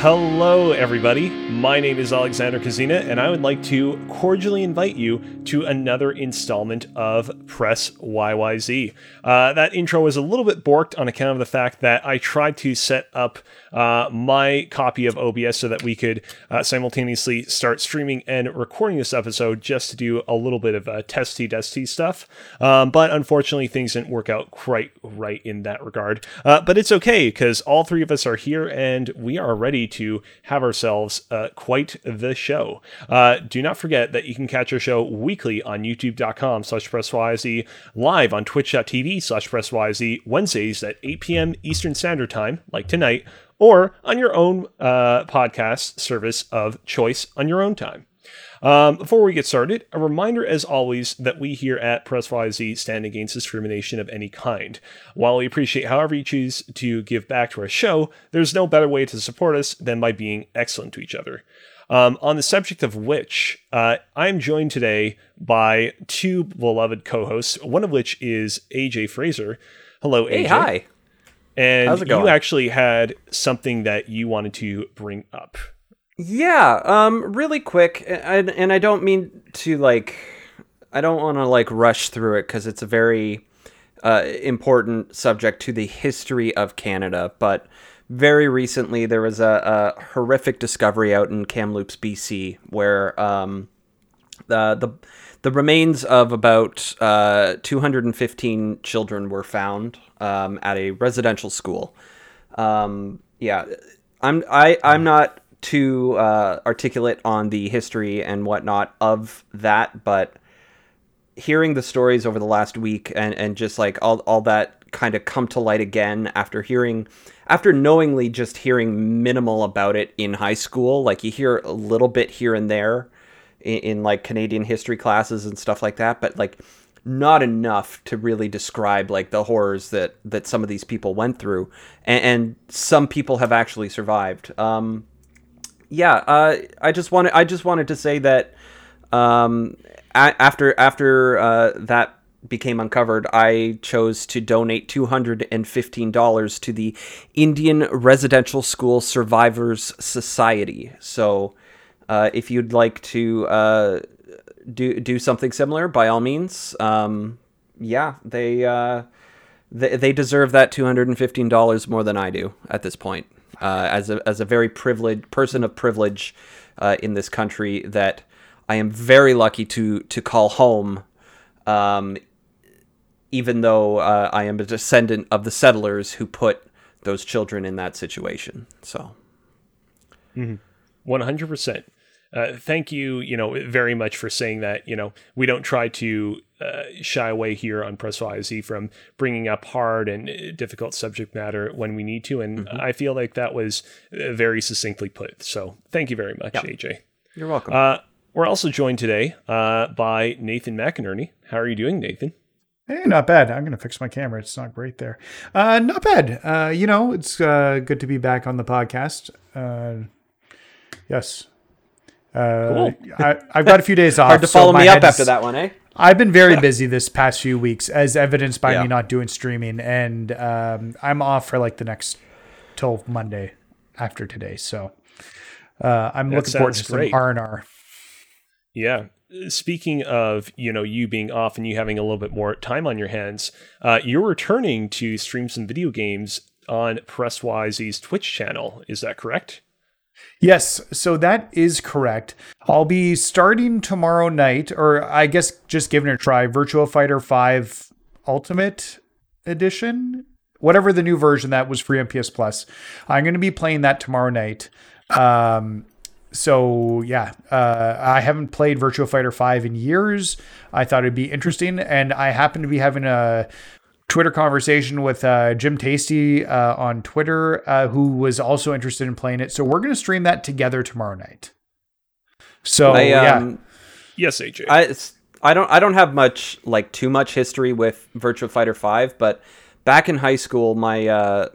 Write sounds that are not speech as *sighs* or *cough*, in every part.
Hello, everybody. My name is Alexander Kazina, and I would like to cordially invite you to another installment of Press YYZ. Uh, that intro was a little bit borked on account of the fact that I tried to set up uh, my copy of OBS so that we could uh, simultaneously start streaming and recording this episode just to do a little bit of uh, testy testy stuff. Um, but unfortunately, things didn't work out quite right in that regard. Uh, but it's okay because all three of us are here and we are ready to have ourselves uh, quite the show. Uh, do not forget that you can catch our show weekly on youtube.com slash pressyz, live on twitch.tv slash pressyz, Wednesdays at 8 p.m. Eastern Standard Time, like tonight, or on your own uh, podcast service of choice on your own time. Um, before we get started, a reminder as always that we here at Press YZ stand against discrimination of any kind. While we appreciate however you choose to give back to our show, there's no better way to support us than by being excellent to each other. Um, on the subject of which, uh, I'm joined today by two beloved co hosts, one of which is AJ Fraser. Hello, AJ. Hey, hi. And How's it going? you actually had something that you wanted to bring up. Yeah, um, really quick, and, and I don't mean to like, I don't want to like rush through it because it's a very uh, important subject to the history of Canada. But very recently, there was a, a horrific discovery out in Kamloops, BC, where um, the the the remains of about uh, 215 children were found um, at a residential school. Um, yeah, I'm I I'm not too uh, articulate on the history and whatnot of that, but hearing the stories over the last week and and just like all all that kind of come to light again after hearing after knowingly just hearing minimal about it in high school like you hear a little bit here and there in, in like Canadian history classes and stuff like that but like not enough to really describe like the horrors that that some of these people went through and, and some people have actually survived. Um yeah uh i just wanted i just wanted to say that um a- after after uh that became uncovered i chose to donate $215 to the indian residential school survivors society so uh, if you'd like to uh, do do something similar, by all means. Um, yeah, they, uh, they they deserve that two hundred and fifteen dollars more than I do at this point. Uh, as a as a very privileged person of privilege uh, in this country, that I am very lucky to to call home. Um, even though uh, I am a descendant of the settlers who put those children in that situation, so One hundred percent. Uh, thank you, you know, very much for saying that. You know, we don't try to uh, shy away here on Press YZ from bringing up hard and uh, difficult subject matter when we need to, and I feel like that was uh, very succinctly put. So, thank you very much, AJ. you're welcome. Uh, we're also joined today uh, by Nathan McInerney. How are you doing, Nathan? Hey, not bad. I'm going to fix my camera. It's not great there. Uh, not bad. Uh, you know, it's uh, good to be back on the podcast. Uh, yes. Uh, Cool. I, I've got a few days *laughs* off. Hard to follow my me up head's- after that one, eh? I've been very busy this past few weeks, as evidenced by Yeah. me not doing streaming, and um, I'm off for like the next till Monday after today. So uh, I'm That looking forward to sounds some. R and R. Yeah. Speaking of, you know, you being off and you having a little bit more time on your hands, uh, you're returning to stream some video games on Press YZ's Twitch channel. Is that correct? Yes, so that is correct. I'll be starting tomorrow night, or I guess just giving it a try. Virtua Fighter 5 Ultimate Edition, whatever the new version that was free on PS Plus. I'm going to be playing that tomorrow night. Um, so yeah, uh, I haven't played Virtua Fighter 5 in years. I thought it'd be interesting, and I happen to be having a Twitter conversation with uh, Jim Tasty uh, on Twitter, uh, who was also interested in playing it. So we're going to stream that together tomorrow night. So I, yeah, um, Yes, AJ. I, I don't I don't have much like too much history with Virtua Fighter 5, but back in high school my uh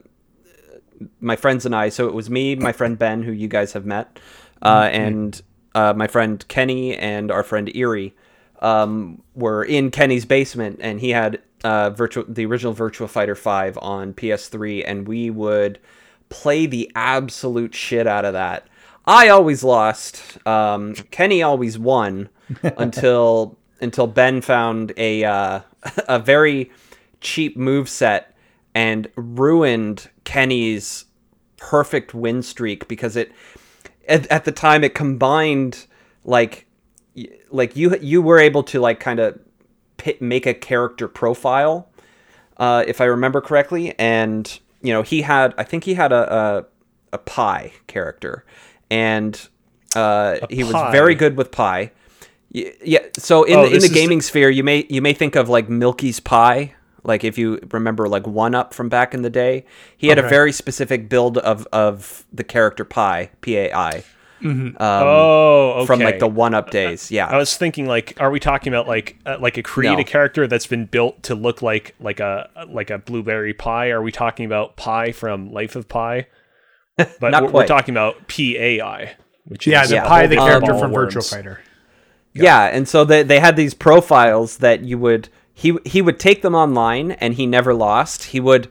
my friends and I, so it was me, my friend Ben who you guys have met, uh, and uh, my friend Kenny and our friend Erie um, were in Kenny's basement and he had uh Virtua the original Virtua Fighter 5 on PS3 and we would play the absolute shit out of that. I always lost. Um, Kenny always won *laughs* until until Ben found a uh, *laughs* a very cheap move set and ruined Kenny's perfect win streak because it at, at the time it combined like like you you were able to like kind of make a character profile uh, if I remember correctly. And you know he had I think he had a a, a pie character. And uh, he was very good with pie. Yeah so in Oh, the, in the gaming sphere you may you may think of like Milky's pie. Like if you remember like one up from back in the day he had a very specific build of of the character pi p-a-i oh, okay. Um, from like the one up days yeah I was thinking like, are we talking about like uh, like a create No. a character that's been built to look like like a like a blueberry pie? Are we talking about Pie from Life of Pi? But Not we're, we're talking about PAI, which Yeah, is the Yeah. pie, the character ball from of Virtua worms. Fighter. Yeah, and so they they had these profiles that you would he he would take them online and he never lost. He would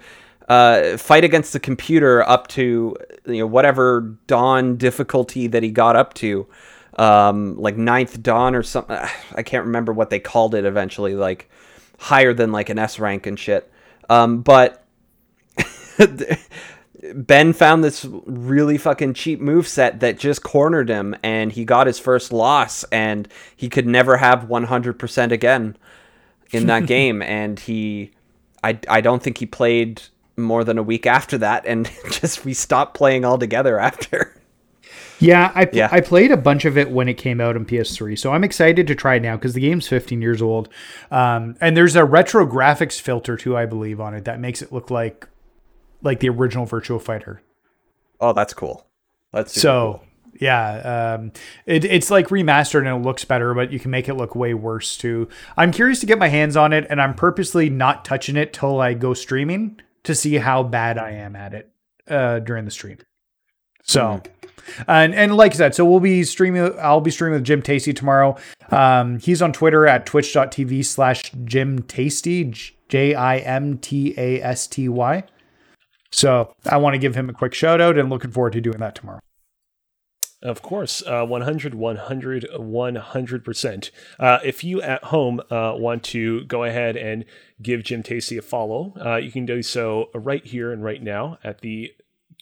uh, fight against the computer up to you know whatever dan difficulty that he got up to, um, like ninth dan or something. *sighs* I can't remember what they called it eventually, like higher than like an S rank and shit. Um, but *laughs* Ben found this really fucking cheap move set that just cornered him, and he got his first loss, and he could never have 100% again in that *laughs* game. And he, I, I don't think he played more than a week after that, and *laughs* just we stopped playing altogether after. Yeah, I Yeah. I played a bunch of it when it came out on PS3, so I'm excited to try it now because the game's 15 years old, um, and there's a retro graphics filter too, I believe, on it that makes it look like like the original Virtua Fighter. Oh, that's cool. That's So cool. yeah, um, it, it's like remastered and it looks better, but you can make it look way worse too. I'm curious to get my hands on it, and I'm purposely not touching it till I go streaming to see how bad I am at it uh, during the stream. So, and and like I said, so we'll be streaming. I'll be streaming with Jim Tasty tomorrow. Um, he's on Twitter at twitch.tv slash Jim Tasty, J I M T A S T Y. So I want to give him a quick shout out and looking forward to doing that tomorrow. Of course, uh, 100, 100, 100%. Uh, if you at home uh, want to go ahead and give Jim Tasty a follow, uh, you can do so right here and right now at the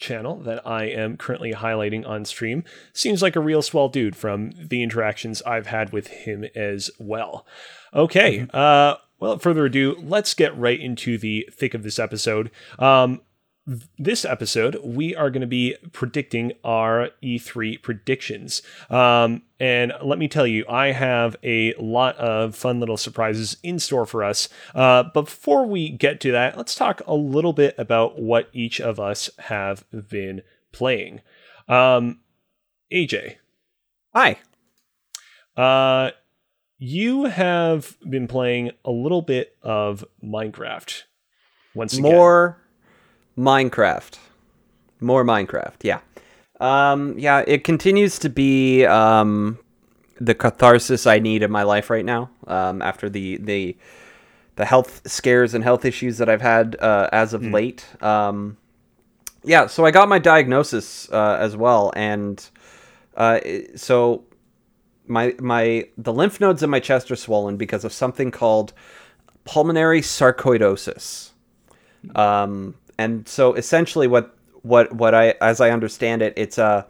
channel that I am currently highlighting on stream. Seems like a real swell dude from the interactions I've had with him as well. Okay, uh, well, without further ado, let's get right into the thick of this episode. Um, this episode, we are going to be predicting our E3 predictions. Um, and let me tell you, I have a lot of fun little surprises in store for us. Uh, but before we get to that, let's talk a little bit about what each of us have been playing. Um, AJ, Hi. uh, you have been playing a little bit of Minecraft. Once again. More Minecraft. More Minecraft, yeah. Um, yeah, it continues to be um, the catharsis I need in my life right now. Um, after the the the health scares and health issues that I've had uh, as of late. Um, yeah, so I got my diagnosis uh, as well, and uh, so my my the lymph nodes in my chest are swollen because of something called pulmonary sarcoidosis. Um, and so essentially, what what what I as I understand it, it's a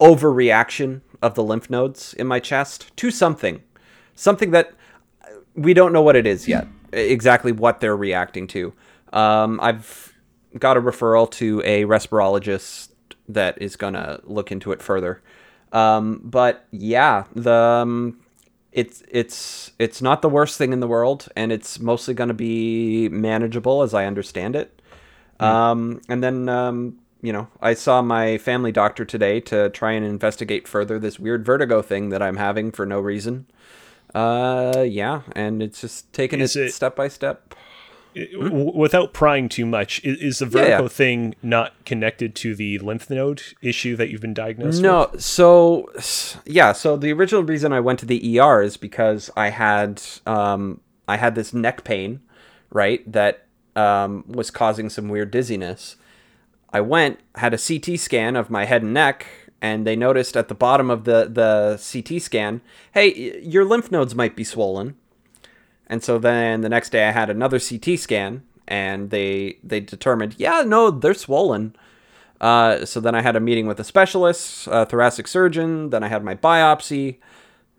overreaction of the lymph nodes in my chest to something, something that we don't know what it is yet. Exactly what they're reacting to. Um, I've got a referral to a respirologist that is gonna look into it further. Um, but yeah, the um, it's it's it's not the worst thing in the world, and it's mostly going to be manageable as I understand it. Um, and then um, you know, I saw my family doctor today to try and investigate further this weird vertigo thing that I'm having for no reason. Uh, yeah, and it's just taking it it- step by step. w- without prying too much, is, is the vertigo yeah. thing not connected to the lymph node issue that you've been diagnosed with? No, so yeah, so the original reason I went to the ER is because I had um I had this neck pain, right, that um was causing some weird dizziness. I went, had a CT scan of my head and neck, and they noticed at the bottom of the, the CT scan, hey, your lymph nodes might be swollen. And so then the next day I had another CT scan, and they they determined, yeah, no, they're swollen. Uh, so then I had a meeting with a specialist, a thoracic surgeon. Then I had my biopsy,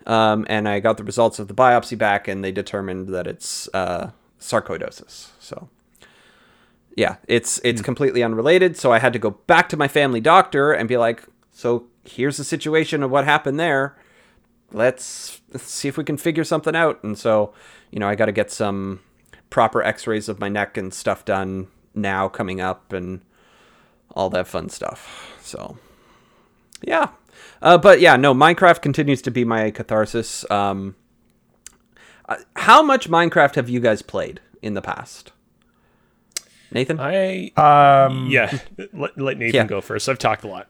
um, and I got the results of the biopsy back, and they determined that it's uh, sarcoidosis. So yeah, it's it's completely unrelated. So I had to go back to my family doctor and be like, so here's the situation of what happened there. Let's, let's see if we can figure something out. And so, you know, I got to get some proper X-rays of my neck and stuff done now coming up, and all that fun stuff. So, yeah. Uh, but yeah, no, Minecraft continues to be my catharsis. Um, uh, how much Minecraft have you guys played in the past? Nathan? I Um, yeah. *laughs* Let, let Nathan Yeah. go first. I've talked a lot.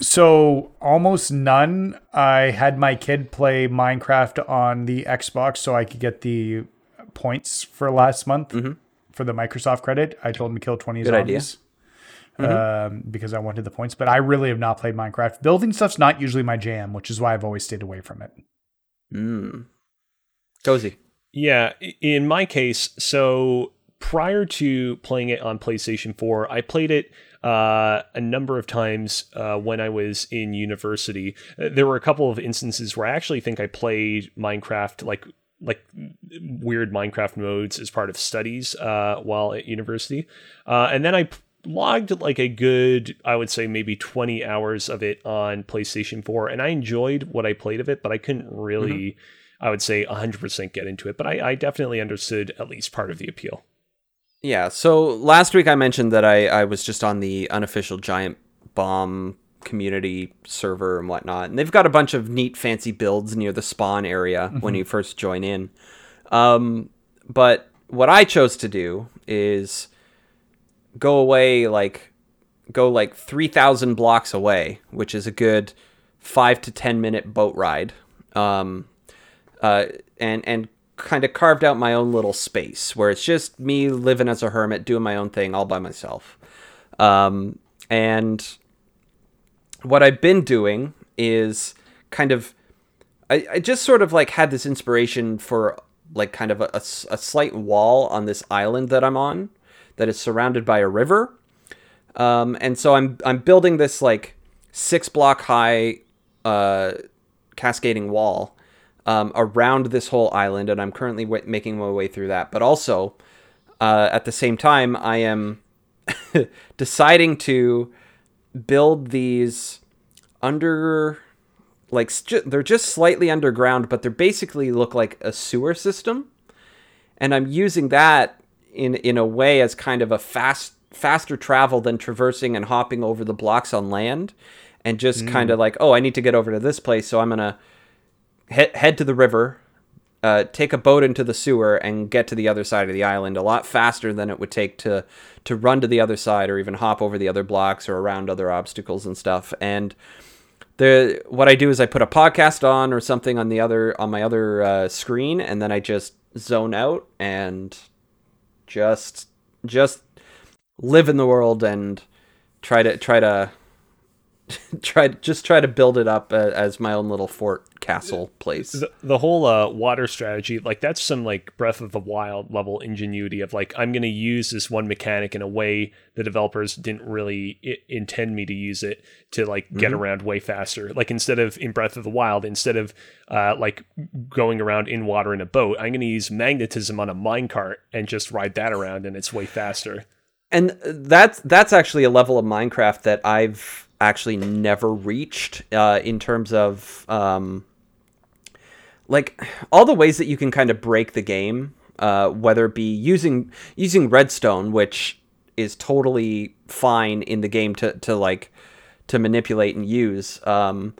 So almost none. I had my kid play Minecraft on the Xbox so I could get the points for last month for the Microsoft credit. I told him to kill 20 Mm-hmm. Good idea. zombies. Um, because I wanted the points, but I really have not played Minecraft. Building stuff's not usually my jam, which is why I've always stayed away from it. Mm. Cozy. Yeah, in my case, so prior to playing it on PlayStation 4, I played it uh, a number of times uh, when I was in university. There were a couple of instances where I actually think I played Minecraft like like weird Minecraft modes as part of studies uh, while at university, uh, and then I logged like a good I would say maybe 20 hours of it on PlayStation 4 and I enjoyed what I played of it but I couldn't really I would say 100% get into it. But I, I definitely understood at least part of the appeal Yeah, so last week I mentioned that I, I was just on the unofficial Giant Bomb community server and whatnot, and they've got a bunch of neat, fancy builds near the spawn area when you first join in. Um, but what I chose to do is go away like go like 3000 blocks away which is a good 5 to 10 minute boat ride um, uh, and and kind of carved out my own little space where it's just me living as a hermit doing my own thing all by myself. Um, and what i've been doing is kind of I, I just sort of like had this inspiration for like kind of a a slight wall on this island that i'm on that is surrounded by a river. Um, and so i'm i'm building this like six block high uh, cascading wall um, around this whole island, and I'm currently w- making my way through that. But also, uh, at the same time, I am *laughs* deciding to build these under, like they're just slightly underground, but they basically look like a sewer system, and I'm using that in in a way as kind of a fast faster travel than traversing and hopping over the blocks on land and just kind of like oh i need to get over to this place so i'm gonna head, head to the river uh, take a boat into the sewer and get to the other side of the island a lot faster than it would take to to run to the other side or even hop over the other blocks or around other obstacles and stuff. And the what I do is I put a podcast on or something on the other on my other uh, screen and then I just zone out and just just live in the world and try to try to *laughs* try just try to build it up uh, as my own little fort castle place. the, the whole uh, water strategy like that's some like breath of the wild level ingenuity of like i'm going to use this one mechanic in a way the developers didn't really I- intend me to use it to like get around way faster. Like instead of in breath of the wild instead of uh, like going around in water in a boat i'm going to use magnetism on a minecart and just ride that around and it's way faster. And that's that's actually a level of Minecraft that I've actually never reached uh, in terms of um, like all the ways that you can kind of break the game, uh, whether it be using using redstone, which is totally fine in the game to to like to manipulate and use. Um,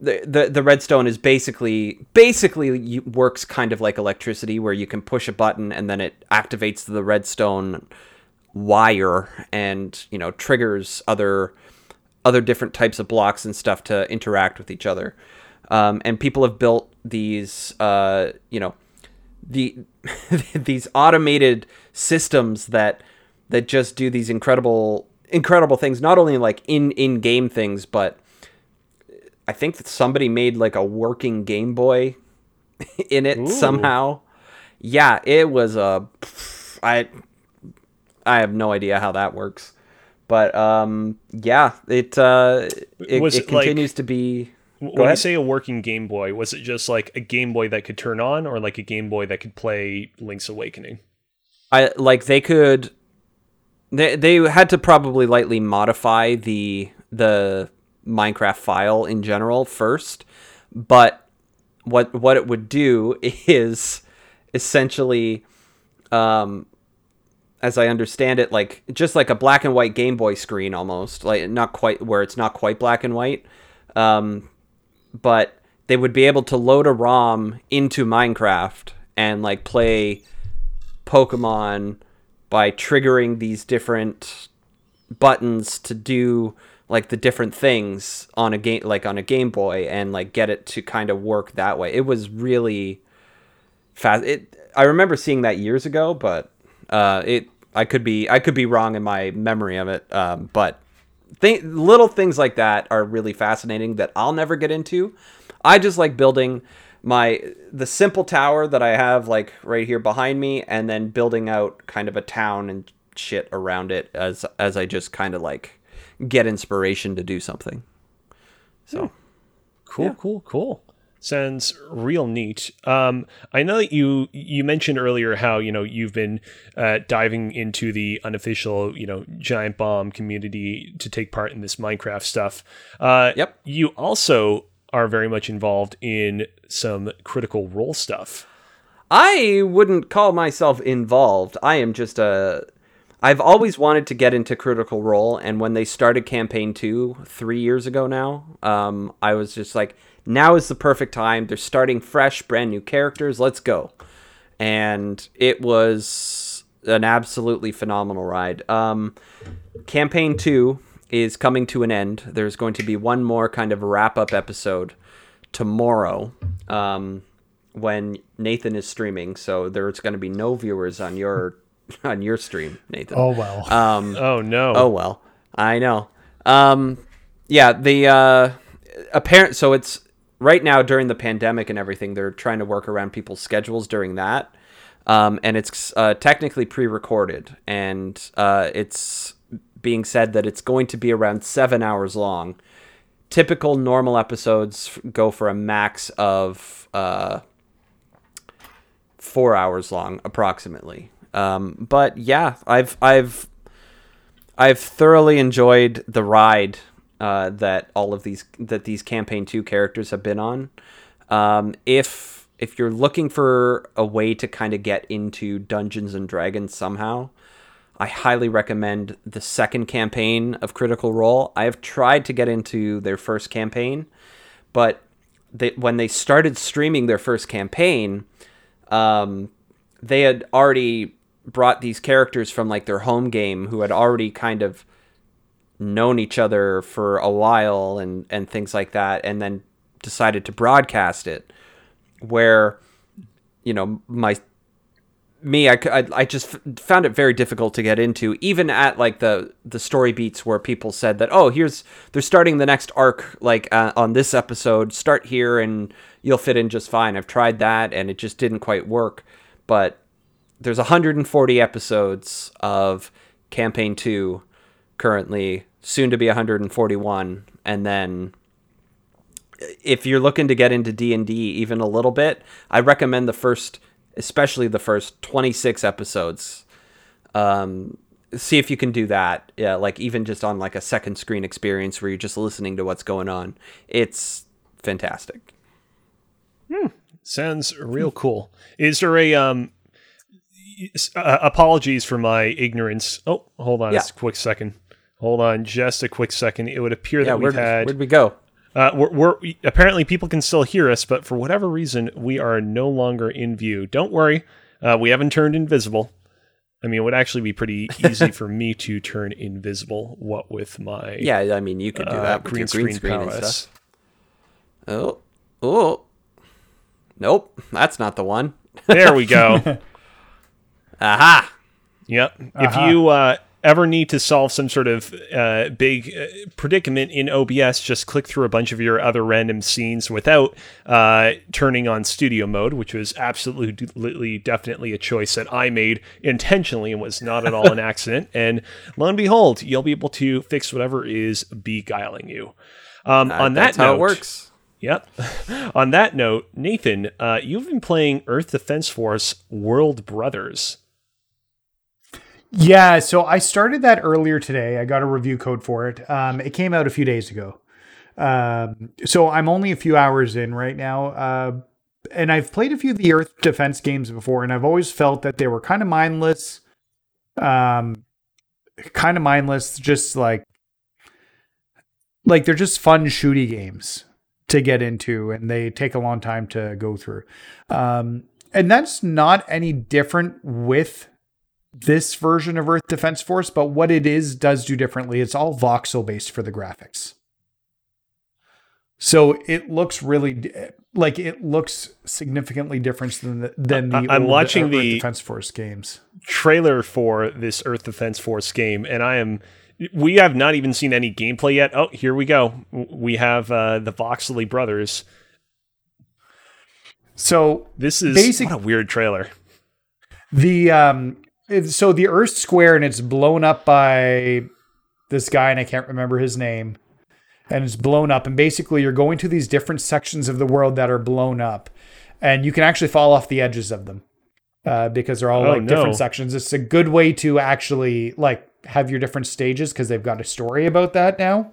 the, the the redstone is basically basically works kind of like electricity where you can push a button and then it activates the redstone wire and you know triggers other other different types of blocks and stuff to interact with each other um, and people have built these uh, you know the *laughs* these automated systems that that just do these incredible incredible things not only like in in game things but i think that somebody made like a working game boy *laughs* in it Ooh. somehow yeah it was a i i have no idea how that works but um yeah it uh it, Was it it like- continues to be when Go you say a working Game Boy, was it just like a Game Boy that could turn on, or like a Game Boy that could play Link's Awakening? I like they could they they had to probably lightly modify the the Minecraft file in general first, but what what it would do *laughs* is essentially um as I understand it like just like a black and white Game Boy screen almost, like not quite where it's not quite black and white. Um but they would be able to load a ROM into Minecraft and like play Pokemon by triggering these different buttons to do like the different things on a game like on a Game Boy and like get it to kind of work that way. It was really fast. It I remember seeing that years ago, but uh it I could be I could be wrong in my memory of it. Um but th- little things like that are really fascinating that I'll never get into. I just like building my the simple tower that I have like right here behind me and then building out kind of a town and shit around it as as I just kind of like get inspiration to do something. So, hmm. Cool, Yeah. cool, cool. Sounds real neat. Um, I know that you you mentioned earlier how you know you've been uh, diving into the unofficial you know giant bomb community to take part in this Minecraft stuff. Uh, Yep. You also are very much involved in some critical role stuff. I wouldn't call myself involved. I am just a. I've always wanted to get into Critical Role, and when they started Campaign 2 three years ago now, um, I was just like, now is the perfect time. They're starting fresh, brand new characters. Let's go. And it was an absolutely phenomenal ride. Um, Campaign 2 is coming to an end. There's going to be one more kind of wrap up episode tomorrow. Um, when Nathan is streaming, so there's going to be no viewers on your *laughs* on your stream, Nathan. Oh well. Um, *laughs* Oh no! oh well, I know. Um, yeah, the uh, apparent. So it's right now during the pandemic and everything. They're trying to work around people's schedules during that, um, and it's uh, technically pre-recorded, and uh, it's being said that it's going to be around seven hours long. Typical normal episodes go for a max of uh, four hours long, approximately. Um, but yeah, I've I've I've thoroughly enjoyed the ride uh, that all of these that these campaign two characters have been on. Um, if if you're looking for a way to kind of get into Dungeons and Dragons somehow, I highly recommend the second campaign of Critical Role. I have tried to get into their first campaign, but they, when they started streaming their first campaign, um, they had already brought these characters from like their home game who had already kind of known each other for a while and and things like that, and then decided to broadcast it. Where, you know, my me, I I just found it very difficult to get into, even at like the the story beats where people said that, oh, here's they're starting the next arc like uh, on this episode. Start here and you'll fit in just fine. I've tried that and it just didn't quite work. But there's 140 episodes of campaign two currently, soon to be 141, and then if you're looking to get into D&D even a little bit, I recommend the first especially the first 26 episodes. Um see if you can do that. Yeah, like even just on like a second screen experience where you're just listening to what's going on. It's fantastic. Sounds real cool. Is there a um? Uh, apologies for my ignorance. Oh, hold on Yeah. a quick second. Hold on, just a quick second. It would appear Yeah, that we've where'd, had. where'd we go? Uh, we're, we're apparently people can still hear us, but for whatever reason, we are no longer in view. Don't worry, uh, we haven't turned invisible. I mean, it would actually be pretty easy *laughs* for me to turn invisible. What with my Yeah, I mean you could do uh, that with green, your screen, green screen and stuff. Oh, oh, nope, that's not the one. There we go. *laughs* Aha! Yep. If you uh, ever need to solve some sort of uh, big uh, predicament in OBS, just click through a bunch of your other random scenes without uh, turning on studio mode, which was absolutely, definitely a choice that I made intentionally and was not at all an *laughs* accident. And lo and behold, you'll be able to fix whatever is beguiling you. Um, on that That's how note, it works. Yep. *laughs* On that note, Nathan, uh, you've been playing Earth Defense Force World Brothers. Yeah, so I started that earlier today. I got a review code for it. Um, it came out a few days ago. Um, so I'm only a few hours in right now. Uh, and I've played a few of the Earth Defense games before, and I've always felt that they were kind of mindless. Um, kind of mindless, just like like they're just fun shooty games to get into, and they take a long time to go through. Um, and that's not any different with this version of Earth Defense Force, but what it is does do differently. It's all voxel based for the graphics. So it looks really like it looks significantly different than the, than the I'm watching Earth the- Defense Force games. Trailer for this Earth Defense Force game, and I am. We have not even seen any gameplay yet. Oh, here we go. We have uh, the Voxley brothers. So This is Basic- what a weird trailer. the um so the Earth square and it's blown up by this guy and I can't remember his name. And it's blown up and basically you're going to these different sections of the world that are blown up and you can actually fall off the edges of them. Uh, because they're all Oh, like no. different sections. It's a good way to actually like have your different stages because they've got a story about that now.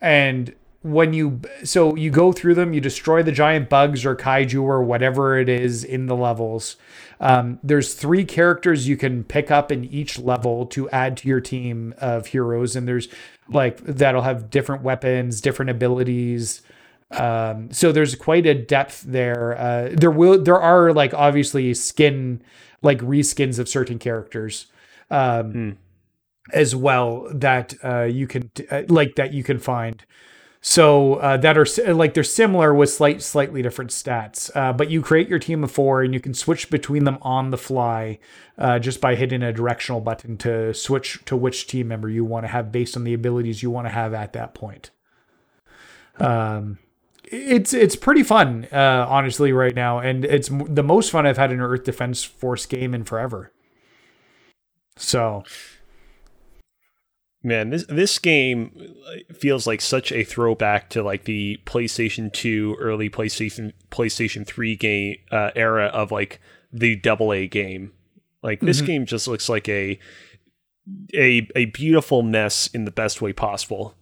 And when you so you go through them, you destroy the giant bugs or kaiju or whatever it is in the levels. Um, there's three characters you can pick up in each level to add to your team of heroes, and there's like that'll have different weapons, different abilities. Um, so there's quite a depth there. Uh, there will there are like obviously skin like reskins of certain characters. Um, as well that uh, you can uh, like that you can find. So uh, that are like they're similar with slight slightly different stats, uh, but you create your team of four and you can switch between them on the fly uh, just by hitting a directional button to switch to which team member you want to have based on the abilities you want to have at that point. Um, it's it's pretty fun, uh, honestly, right now, and it's the most fun I've had in an Earth Defense Force game in forever. So Man, this this game uh, feels like such a throwback to like the PlayStation 2, early PlayStation PlayStation 3 game uh, era of like the double A game. Like this game just looks like a a a beautiful mess in the best way possible.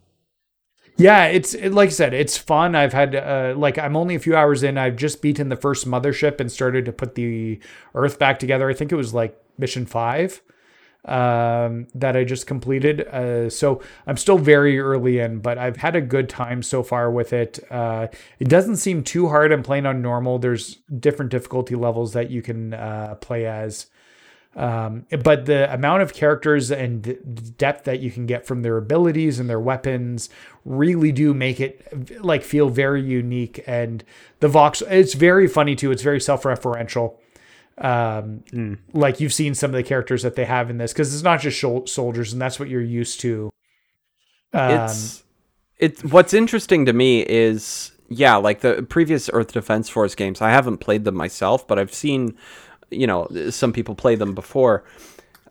Yeah, it's it, like I said, it's fun. I've had uh, like I'm only a few hours in. I've just beaten the first mothership and started to put the Earth back together. I think it was like mission five um, that I just completed. Uh, so I'm still very early in, but I've had a good time so far with it. Uh, it doesn't seem too hard. I'm playing on normal. There's different difficulty levels that you can uh, play as. Um, but the amount of characters and depth that you can get from their abilities and their weapons really do make it like feel very unique. And the Vox, it's very funny too. It's very self-referential. Um, like you've seen some of the characters that they have in this because it's not just shol- soldiers, and that's what you're used to. Um, it's it's what's interesting to me is yeah like the previous earth defense force games i haven't played them myself but i've seen you know some people play them before.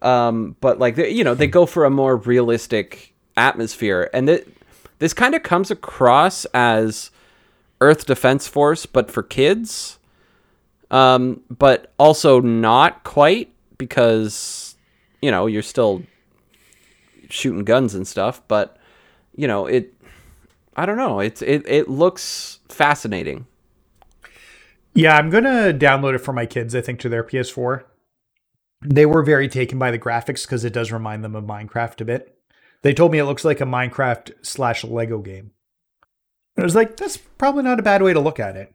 Um but like they, you know they go for a more realistic atmosphere and it, this kind of comes across as earth defense force but for kids um but also not quite because you know you're still shooting guns and stuff but you know it i don't know it's it, it looks fascinating Yeah, I'm gonna download it for my kids. I think to their PS4. They were very taken by the graphics because it does remind them of Minecraft a bit. They told me it looks like a Minecraft slash Lego game. And I was like, that's probably not a bad way to look at it.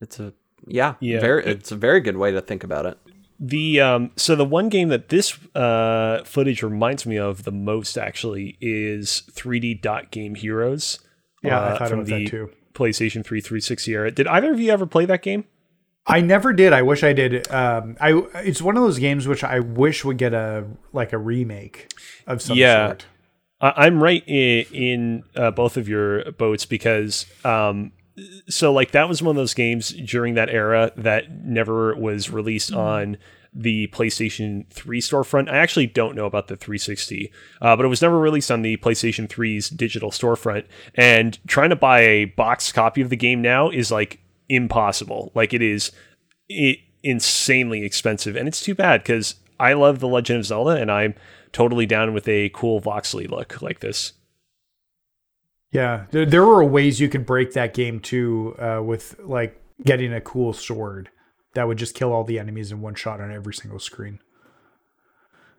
it's a yeah, Yeah. very it's a very good way to think about it The um, so the one game that this uh, footage reminds me of the most actually is 3D Dot Game Heroes. Yeah, uh, I thought it from was the that too. PlayStation 3 360 era. Did either of you ever play that game? I never did. I wish I did. Um, I it's one of those games which I wish would get a like a remake of some Yeah. sort. I- I'm right in, in uh, both of your boats because, um, so like that was one of those games during that era that never was released on the PlayStation 3 storefront. I actually don't know about the 360, uh, but it was never released on the PlayStation 3's digital storefront. And trying to buy a boxed copy of the game now is like impossible. Like it is i insanely expensive, and it's too bad because I love The Legend of Zelda, and I'm totally down with a cool voxely look like this. Yeah, there, there were ways you could break that game too, uh, with like getting a cool sword that would just kill all the enemies in one shot on every single screen.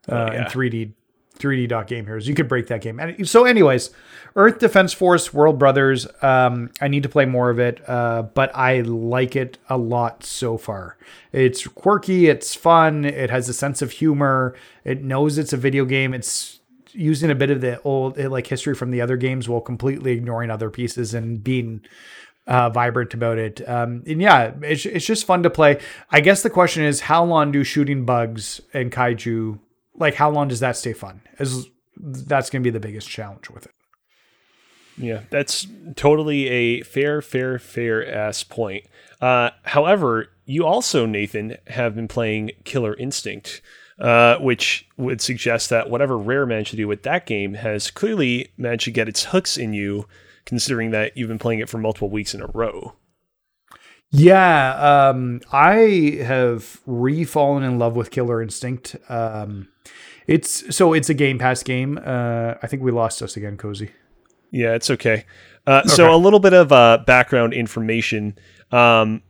Uh, Oh, yeah. In 3D, 3D dot game heroes, you could break that game. And so, anyways, Earth Defense Force, World Brothers. Um, I need to play more of it, uh, but I like it a lot so far. It's quirky, it's fun, it has a sense of humor. It knows it's a video game. It's using a bit of the old eh, like history from the other games while completely ignoring other pieces and being uh, vibrant about it. Um, and yeah, it's it's just fun to play. I guess the question is, how long do shooting bugs and kaiju like? How long does that stay fun? Is that's going to be the biggest challenge with it. Yeah, that's totally a fair, fair, fair ass point. Uh, however, you also, Nathan, have been playing Killer Instinct, uh, which would suggest that whatever Rare managed to do with that game has clearly managed to get its hooks in you, considering that you've been playing it for multiple weeks in a row. Yeah, um, I have re-fallen in love with Killer Instinct. Um, it's so it's a Game Pass game. Uh, I think we lost us again, Cozy. Yeah, it's okay. Uh, So a little bit of uh, background information. Um,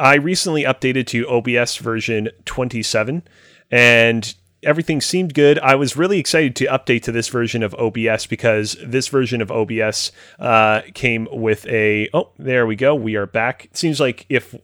I recently updated to OBS version 27, and everything seemed good. I was really excited to update to this version of OBS because this version of OBS uh, came with a. Oh, there we go. We are back. It seems like if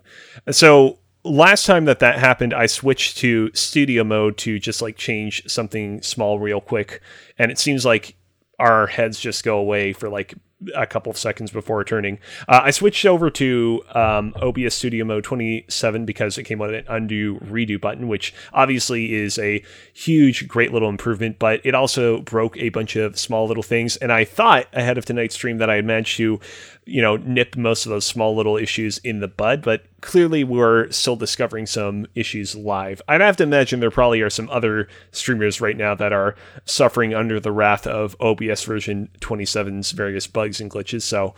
so. Last time that that happened, I switched to studio mode to just like change something small real quick, and it seems like our heads just go away for like a couple of seconds before returning. Uh, I switched over to um, OBS Studio Mode 27 because it came with an undo redo button, which obviously is a huge, great little improvement, but it also broke a bunch of small little things. And I thought ahead of tonight's stream that I had managed to, you know, nip most of those small little issues in the bud, but clearly we're still discovering some issues live. I'd have to imagine there probably are some other streamers right now that are suffering under the wrath of OBS version 27's various bugs and glitches. So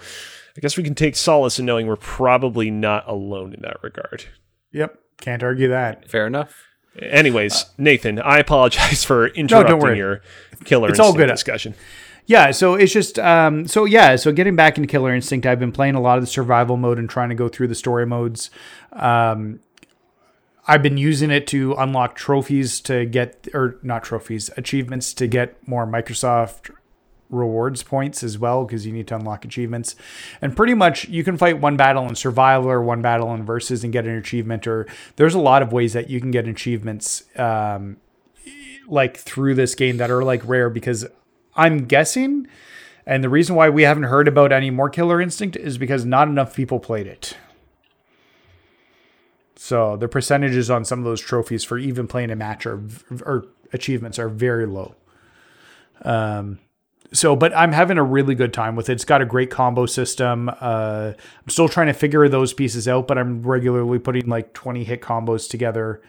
I guess we can take solace in knowing we're probably not alone in that regard. Yep, can't argue that. Fair enough. Anyways, Nathan, I apologize *laughs* for interrupting worry. your killer It's all good. discussion. Yeah, so it's just um so yeah, so getting back into Killer Instinct, I've been playing a lot of the survival mode and trying to go through the story modes. Um I've been using it to unlock trophies to get or not trophies, achievements to get more Microsoft rewards points as well because you need to unlock achievements. And pretty much you can fight one battle in survival or one battle in versus and get an achievement or there's a lot of ways that you can get achievements um like through this game that are like rare because I'm guessing, and the reason why we haven't heard about any more Killer Instinct is because not enough people played it. So the percentages on some of those trophies for even playing a match are or achievements are very low. Um, so, but I'm having a really good time with it. It's got a great combo system. Uh, I'm still trying to figure those pieces out, but I'm regularly putting like 20 hit combos together.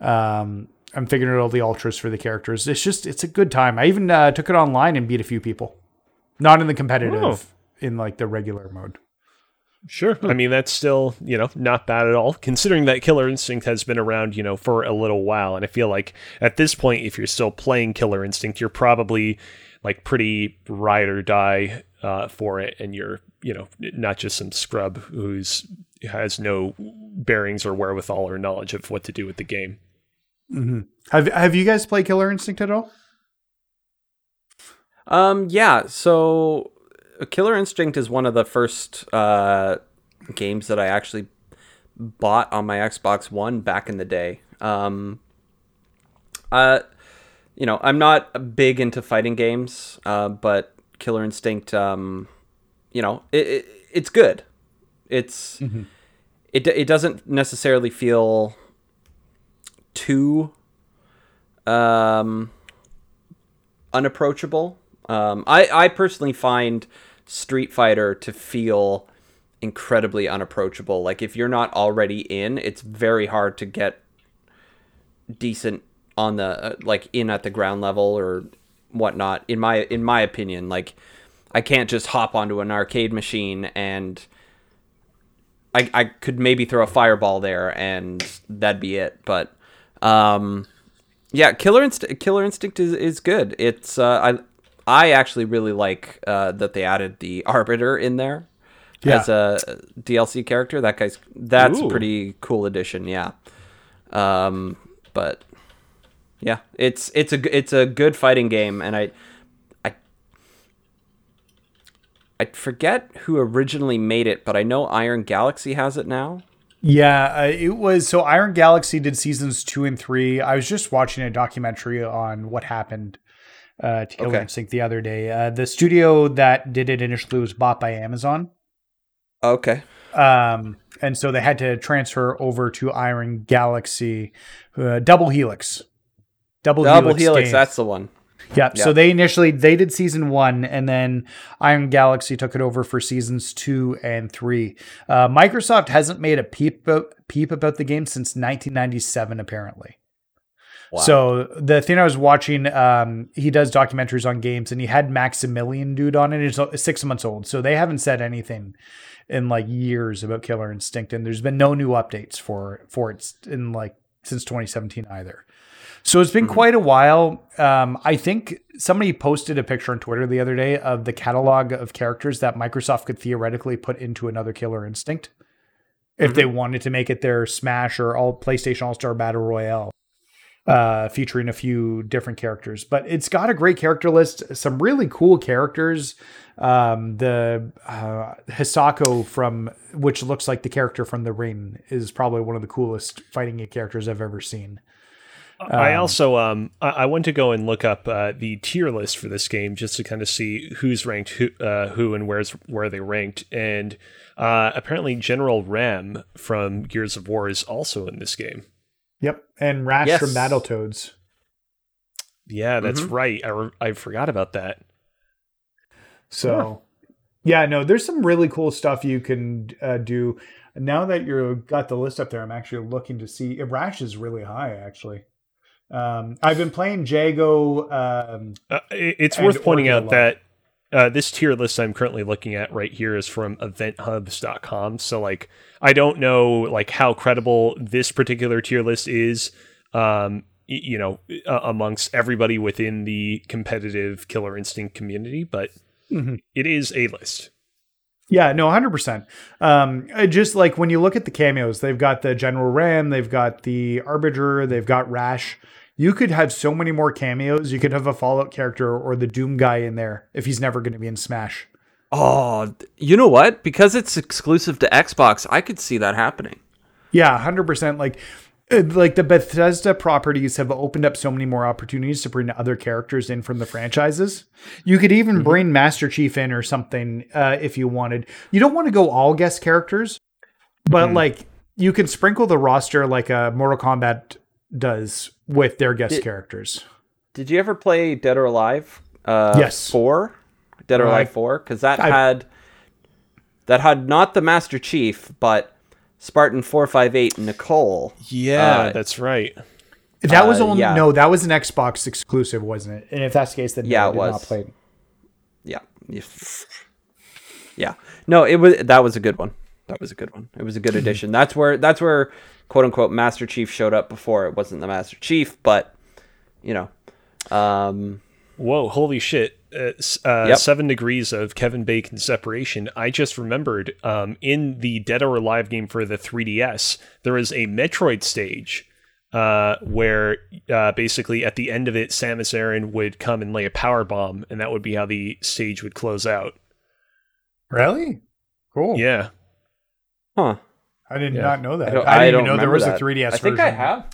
Um, I'm figuring out all the ultras for the characters. It's just it's a good time. I even uh, took it online and beat a few people, not in the competitive, Oh. in like the regular mode. Sure. I mean, that's still, you know, not bad at all, considering that Killer Instinct has been around, you know, for a little while. And I feel like at this point, if you're still playing Killer Instinct, you're probably like pretty ride or die uh, for it. And you're, you know, not just some scrub who's has no bearings or wherewithal or knowledge of what to do with the game. Have Have you guys played Killer Instinct at all? Um, yeah. So, Killer Instinct is one of the first uh, games that I actually bought on my Xbox One back in the day. Um, uh, you know, I'm not big into fighting games, uh, but Killer Instinct, um, you know, it, it, it's good. It's it it doesn't necessarily feel too um unapproachable. Um, I I personally find Street Fighter to feel incredibly unapproachable. Like if you're not already in, it's very hard to get decent on the uh, like in at the ground level or whatnot. In my in my opinion, like I can't just hop onto an arcade machine and I I could maybe throw a fireball there and that'd be it. But um, yeah, Killer Instinct Killer Instinct is, is good. It's uh, I I actually really like uh, that they added the *laughs* Arbiter in there Yeah. as a DLC character. That guy's that's a pretty cool addition. Yeah. Um, but yeah, it's it's a it's a good fighting game, and I I I forget who originally made it, but I know Iron Galaxy has it now. Yeah, uh, it was so Iron Galaxy did seasons two and three. I was just watching a documentary on what happened uh, to Killer Okay. Instinct the other day. Uh, the studio that did it initially was bought by Amazon, Okay. um, and so they had to transfer over to Iron Galaxy, uh, Double Helix. Double, Double Helix, Games. that's the one. Yep. So they initially they did season one, and then Iron Galaxy took it over for seasons two and three. Uh, Microsoft hasn't made a peep about, peep about the game since 1997, apparently. Wow. So the thing I was watching, um, he does documentaries on games, and he had Maximilian Dood on it. It's six months old, so they haven't said anything in like years about Killer Instinct, and there's been no new updates for for it in like since 2017 either. So it's been quite a while. Um, I think somebody posted a picture on Twitter the other day of the catalog of characters that Microsoft could theoretically put into another Killer Instinct if they wanted to make it their Smash or all PlayStation All Star Battle Royale, uh, featuring a few different characters. But it's got a great character list, some really cool characters. Um, the uh, Hisako from which looks like the character from The Ring is probably one of the coolest fighting characters I've ever seen. I also um I, I went to go and look up uh, the tier list for this game just to kind of see who's ranked who uh, who and where's where they ranked and uh, apparently General Ram from Gears of War is also in this game. Yep, and Rash Yes. from Battletoads. Yeah, that's Mhm. right. I, re- I forgot about that. So, yeah, no, there's some really cool stuff you can uh, do. Now that you've got the list up there, I'm actually looking to see. Rash is really high, actually. Um, I've been playing Jago. Um, Uh, it's worth pointing Orchid out that uh, this tier list I'm currently looking at right here is from eventhubs.com. So like I don't know like how credible this particular tier list is um you know uh, amongst everybody within the competitive killer instinct community, but Mhm. it is a list. yeah, no, 100%. Um, just like when you look at the cameos, they've got the General Ram, they've got the Arbiter, they've got Rash. You could have so many more cameos. You could have a Fallout character or the Doom guy in there if he's never going to be in Smash. Oh, you know what? Because it's exclusive to Xbox, I could see that happening. Yeah, hundred percent. Like, uh, like the Bethesda properties have opened up so many more opportunities to bring other characters in from the franchises. You could even bring Master Chief in or something uh, if you wanted. You don't want to go all guest characters, but like you can sprinkle the roster like a Mortal Kombat does with their guest Did- characters. Did you ever play Dead or Alive? Uh, Yes. Four. Dead or Uh, Alive Four, because that I- had that had not the Master Chief, but Spartan four five eight Nicole. Yeah, Uh, that's right. That was Uh, only yeah. no, that was an Xbox exclusive, wasn't it? And if that's the case, then Yeah, I it did was. not play it. Yeah. Yeah. No, it was that was a good one. That was a good one. It was a good addition. That's where that's where quote unquote Master Chief showed up before it wasn't the Master Chief, but you know. Um Whoa, holy shit. Uh, uh, Yep. Seven degrees of Kevin Bacon separation. I just remembered um, in the Dead or Alive game for the 3DS, there is a Metroid stage uh, where uh, basically at the end of it, Samus Aran would come and lay a power bomb, and that would be how the stage would close out. Really? Cool. Yeah. huh. I did Yeah. not know that. I I, don't, didn't I don't know there was that. a 3DS version. I think I have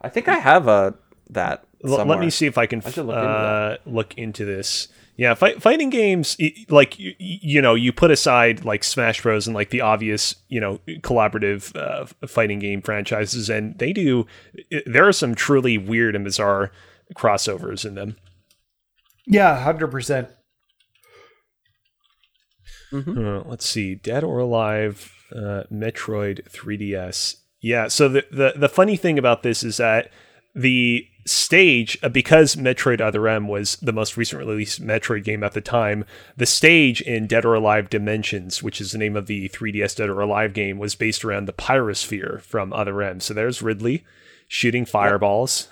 I think I have a that L- let me see if I can I f- should look into uh, look into this. Yeah, fight, fighting games, like you, you know, you put aside like Smash Bros and like the obvious, you know, collaborative uh, fighting game franchises, and they do. There are some truly weird and bizarre crossovers in them. Yeah, hundred percent. Uh, let's see, Dead or Alive, uh, Metroid 3DS. Yeah, so the, the the funny thing about this is that the stage, uh, because Metroid Other M was the most recent released Metroid game at the time, the stage in Dead or Alive Dimensions, which is the name of the 3DS Dead or Alive game, was based around the Pyrosphere from Other M. So there's Ridley shooting fireballs.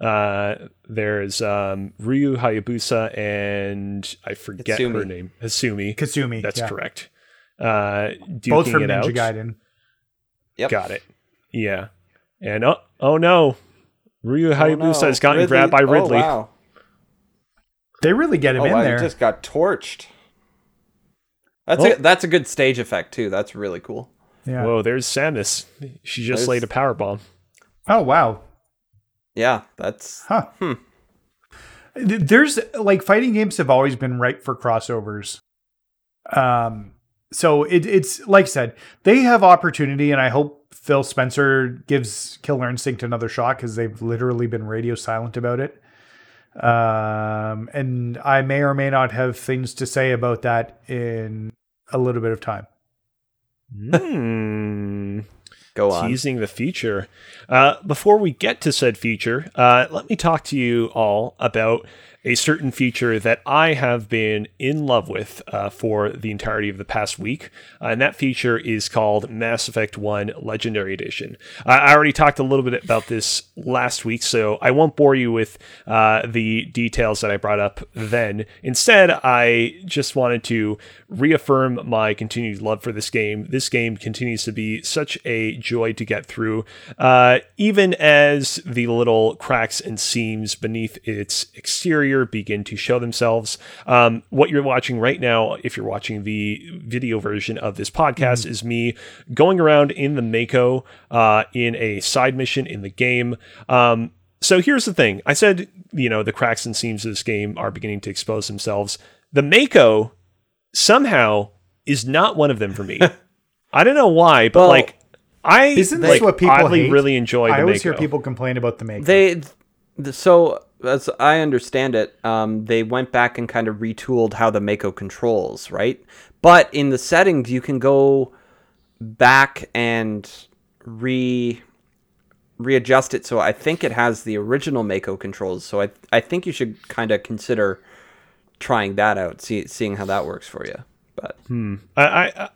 Uh, there's um, Ryu Hayabusa and I forget her name. Hasumi. Kasumi. That's yeah. correct. Uh, duking Both from it Ninja out. Gaiden. Yep. Got it. Yeah. And oh, oh no, Ryu Hayabusa Oh, has gotten Ridley- grabbed by Ridley. Oh, wow. They really get him Oh, in wow, there. he just got torched. That's Oh. a that's a good stage effect too. That's really cool. yeah. Whoa, there's Samus. She just There's- laid a power bomb. Oh wow. Yeah, that's Huh. Th- There's like fighting games have always been ripe for crossovers. Um, so it, it's like I said, they have opportunity, and I hope Phil Spencer gives Killer Instinct another shot because they've literally been radio silent about it. Um, and I may or may not have things to say about that in a little bit of time. Hmm. *laughs* go on. Teasing the feature. Uh, before we get to said feature, uh, let me talk to you all about a certain feature that I have been in love with uh, for the entirety of the past week. Uh, and that feature is called Mass Effect 1 Legendary Edition. I already talked a little bit about this last week, so I won't bore you with uh, the details that I brought up then. Instead, I just wanted to reaffirm my continued love for this game. This game continues to be such a joy to get through, uh, even as the little cracks and seams beneath its exterior begin to show themselves. Um, what you're watching right now, if you're watching the video version of this podcast, is me going around in the Mako uh, in a side mission in the game. Um, so here's the thing I said, you know, the cracks and seams of this game are beginning to expose themselves. The Mako somehow is not one of them for me. *laughs* I don't know why, but Well, like I Isn't this like, what people oddly hate? really enjoy the I always hear people complain about the Mako. They th- so as I understand it, um, they went back and kind of retooled how the Mako controls, right? But in the settings, you can go back and re readjust it. So I think it has the original Mako controls. So I I think you should kind of consider trying that out, see, seeing how that works for you. But I, I,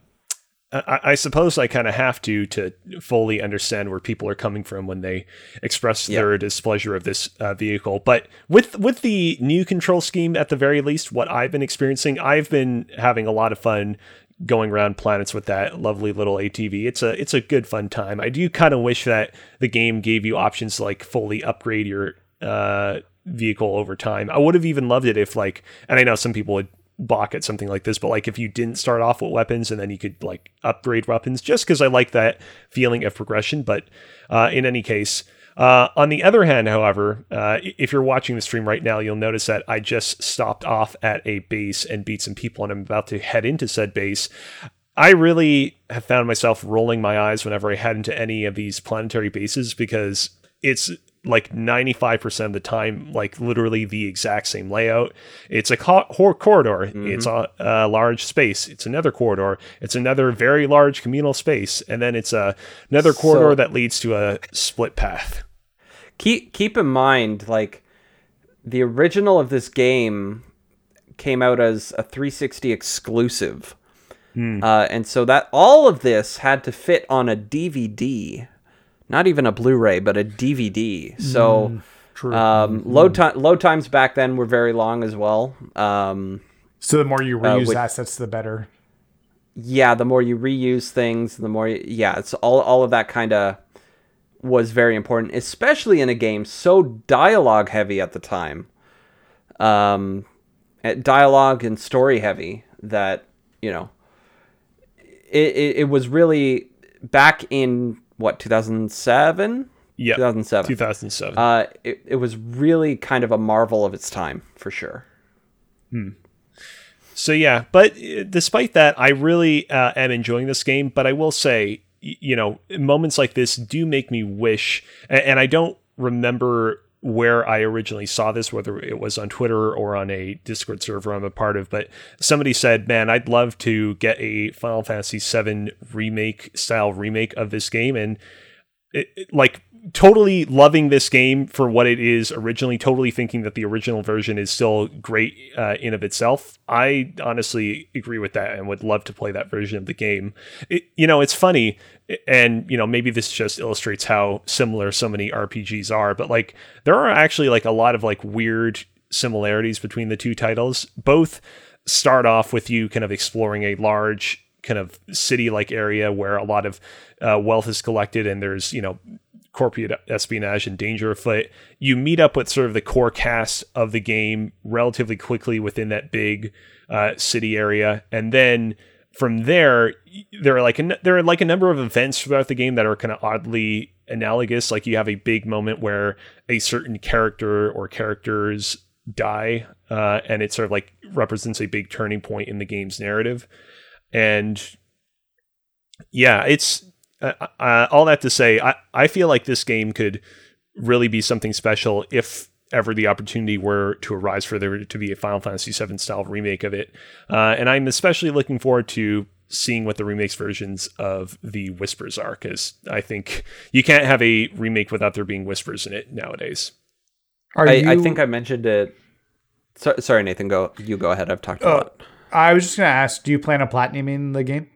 I, I suppose I kind of have to to fully understand where people are coming from when they express their displeasure of this uh, vehicle. But with with the new control scheme, at the very least, what I've been experiencing, I've been having a lot of fun going around planets with that lovely little ATV. It's a it's a good fun time. I do kind of wish that the game gave you options to like fully upgrade your uh, vehicle over time. I would have even loved it if like, and I know some people would balk at something like this, but like if you didn't start off with weapons and then you could like upgrade weapons, just because I like that feeling of progression. But uh, in any case. Uh, on the other hand, however, uh, if you're watching the stream right now, you'll notice that I just stopped off at a base and beat some people, and I'm about to head into said base. I really have found myself rolling my eyes whenever I head into any of these planetary bases because it's like 95% of the time, like literally the exact same layout. It's a co- corridor, it's a, a large space, it's another corridor, it's another very large communal space, and then it's a, another corridor So- that leads to a split path. keep keep in mind like the original of this game came out as a 360 exclusive. Uh, and so that all of this had to fit on a dvd not even a blu-ray but a dvd so True. um, load time load times back then were very long as well um, so the more you reuse which- assets, the better. yeah, the more you reuse things, the more you, yeah, it's all all of that kind of was very important, especially in a game so dialogue heavy at the time. Um, eh, dialogue and story heavy that you know it, it, it was really back in what 2007 Yeah. 2007 2007. uh it, it was really kind of a marvel of its time for sure hmm. So yeah, but uh, despite that, I really uh, am enjoying this game. But I will say, you know, moments like this do make me wish, and I don't remember where I originally saw this, whether it was on Twitter or on a Discord server I'm a part of. But somebody said, "Man, I'd love to get a Final Fantasy VII remake style remake of this game," and it, it- like totally loving this game for what it is originally totally thinking that the original version is still great uh, in of itself. I honestly agree with that and would love to play that version of the game. It, you know it's funny and you know maybe this just illustrates how similar so many rpgs are but like there are actually like a lot of like weird similarities between the two titles. Both start off with you kind of exploring a large kind of city like area where a lot of uh, wealth is collected and there's you know corporate espionage and danger afoot you meet up with sort of the core cast of the game relatively quickly within that big uh, city area. And then from there there are like a, there are like a number of events throughout the game that are kind of oddly analogous. Like you have a big moment where a certain character or characters die uh, and it sort of like represents a big turning point in the game's narrative. And yeah it's uh, uh, all that to say I, I feel like this game could really be something special if ever the opportunity were to arise for there to be a final fantasy VII style remake of it uh, and i'm especially looking forward to seeing what the remakes versions of the whispers are because i think you can't have a remake without there being whispers in it nowadays Are I, you, I think I mentioned it. So, sorry, Nathan. Go. You go ahead. I've talked a Oh, lot. I was just gonna ask, do you plan on platinuming the game?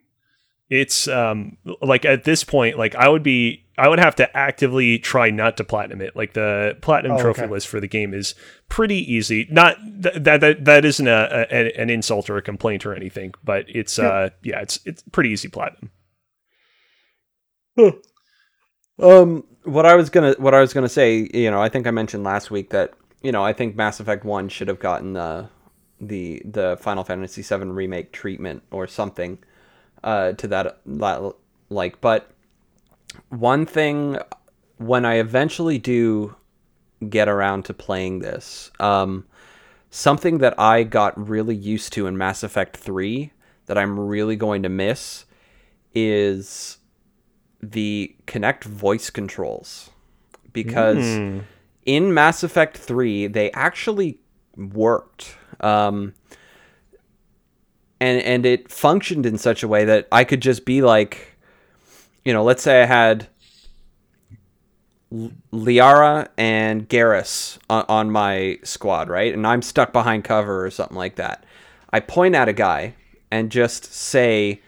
It's um like at this point like i would be i would have to actively try not to platinum it. Like the platinum Oh, trophy okay. list for the game is pretty easy. Not th- that that that isn't a, a an insult or a complaint or anything but it's uh yeah it's it's pretty easy platinum. Um, what I was gonna what I was gonna say, you know, I think I mentioned last week that you know I think Mass Effect One should have gotten the the the Final Fantasy VII remake treatment or something uh, to that that like. But one thing when I eventually do get around to playing this, um, something that I got really used to in Mass Effect Three that I'm really going to miss is the Kinect voice controls because in Mass Effect 3 they actually worked um, and and it functioned in such a way that I could just be like you know let's say I had Liara and Garrus on, on my squad right and I'm stuck behind cover or something like that I point at a guy and just say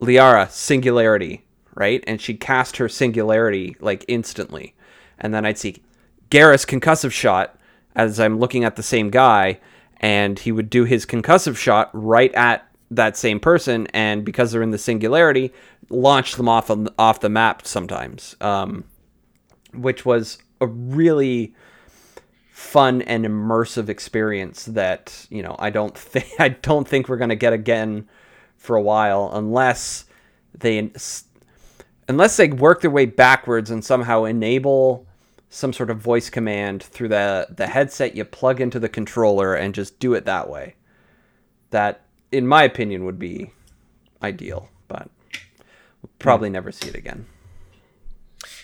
Liara singularity, right? And she'd cast her singularity like instantly. And then I'd see Garrus concussive shot as I'm looking at the same guy, and he would do his concussive shot right at that same person, and because they're in the singularity, launch them off of, off the map sometimes. Um, which was a really fun and immersive experience that you know I don't *laughs* think I don't think we're gonna get again for a while unless they unless they work their way backwards and somehow enable some sort of voice command through the the headset you plug into the controller and just do it that way. That in my opinion would be ideal, but we'll probably never see it again.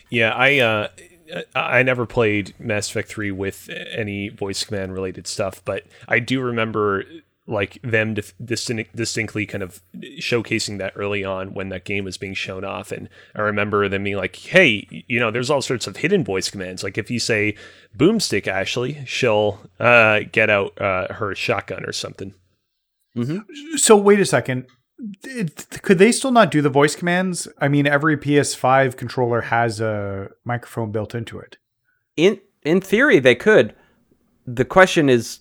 Yeah, I uh, I never played Mass Effect three with any voice command related stuff, but I do remember like them dif- distin- distinctly kind of showcasing that early on when that game was being shown off, and I remember them being like, "Hey, you know, there's all sorts of hidden voice commands. Like if you say boomstick Ashley, she'll uh, get out uh, her shotgun or something." So wait a second. It- could they still not do the voice commands? I mean, every PS5 controller has a microphone built into it. in in theory they could the question is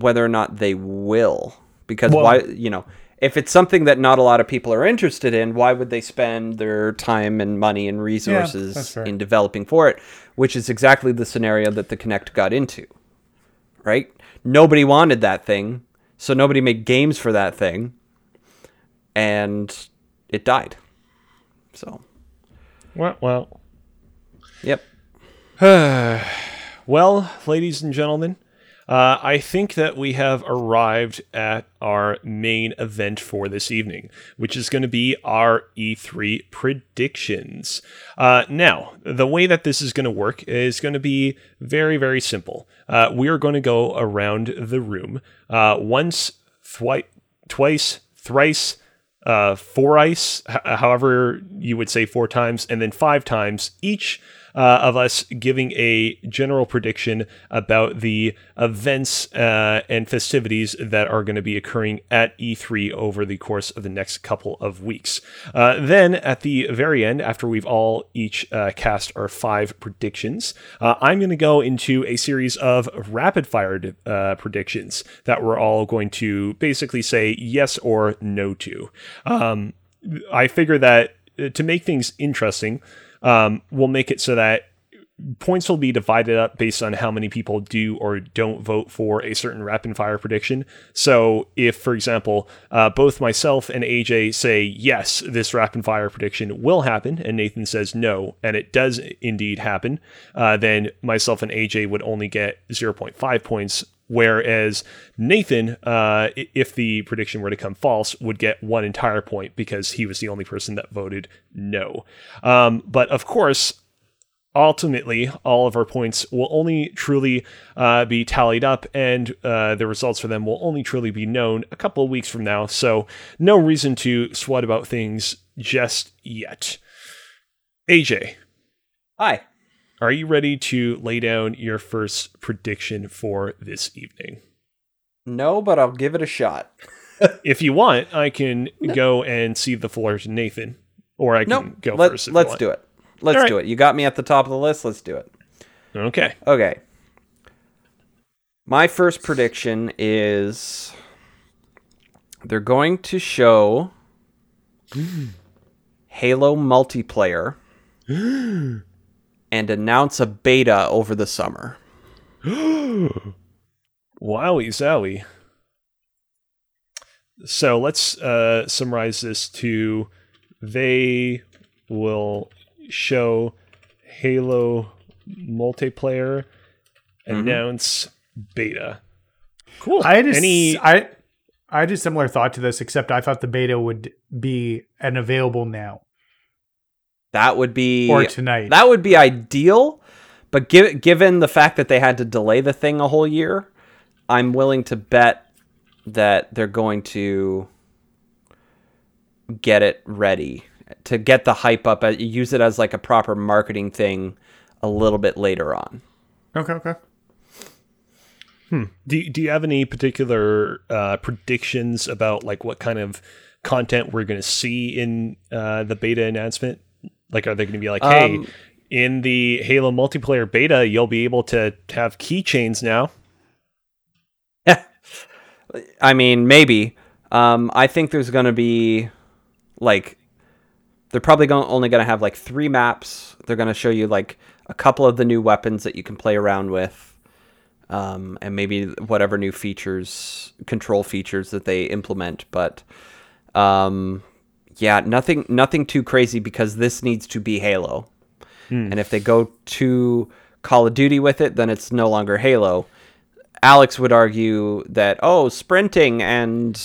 whether or not they will. Because Well- why you know if it's something that not a lot of people are interested in why would they spend their time and money and resources fair. in developing for it which is exactly the scenario that the Kinect got into right? Nobody wanted that thing so nobody made games for that thing and it died. So. Well, well, yep. *sighs* Well, ladies and gentlemen, uh, I think that we have arrived at our main event for this evening, which is going to be our E3 predictions. Uh, now, the way that this is going to work is going to be very, very simple. Uh, we are going to go around the room uh, once, thwi- twice, thrice, uh, four ice, h- however you would say four times, and then five times each uh, of us giving a general prediction about the events uh, and festivities that are going to be occurring at E3 over the course of the next couple of weeks. Uh, then at the very end, after we've all each uh, cast our five predictions, uh, I'm going to go into a series of rapid fire uh, predictions that we're all going to basically say yes or no to. Um, I figure that to make things interesting, um, we'll make it so that points will be divided up based on how many people do or don't vote for a certain rapid fire prediction. So, if, for example, uh, both myself and AJ say, yes, this rapid fire prediction will happen, and Nathan says no, and it does indeed happen, uh, then myself and AJ would only get 0.5 points. Whereas Nathan, uh, if the prediction were to come false, would get one entire point because he was the only person that voted no. Um, but of course, ultimately all of our points will only truly uh, be tallied up and uh, the results for them will only truly be known a couple of weeks from now so no reason to sweat about things just yet aj Hi. Are you ready to lay down your first prediction for this evening No, but I'll give it a shot. *laughs* if you want i can go and see the floor to nathan or i can Nope. go Let, first let's do it. Let's right. do it. You got me at the top of the list. Let's do it. okay Okay. My first prediction is they're going to show *gasps* Halo multiplayer *gasps* *gasps* and announce a beta over the summer. *gasps* Wowie zowie. So let's uh, summarize this to they will show Halo multiplayer, announce beta. Cool. I had a, Any s- I I had a similar thought to this, except I thought the beta would be an available now That would be or tonight. That would be ideal, but gi- given the fact that they had to delay the thing a whole year, I'm willing to bet that they're going to get it ready to get the hype up, uh, use it as like a proper marketing thing a little bit later on. okay, okay. do, do you have any particular uh, predictions about like what kind of content we're going to see in uh, the beta announcement? Like, are they going to be like, hey, Um, in the Halo multiplayer beta, you'll be able to have keychains now? *laughs* I mean, maybe. Um, I think there's going to be like they're probably going only going to have like three maps. They're going to show you like a couple of the new weapons that you can play around with, um, and maybe whatever new features, control features that they implement. But um, yeah, nothing, nothing too crazy because this needs to be Halo. And if they go to Call of Duty with it, then it's no longer Halo. Alex would argue that oh, sprinting and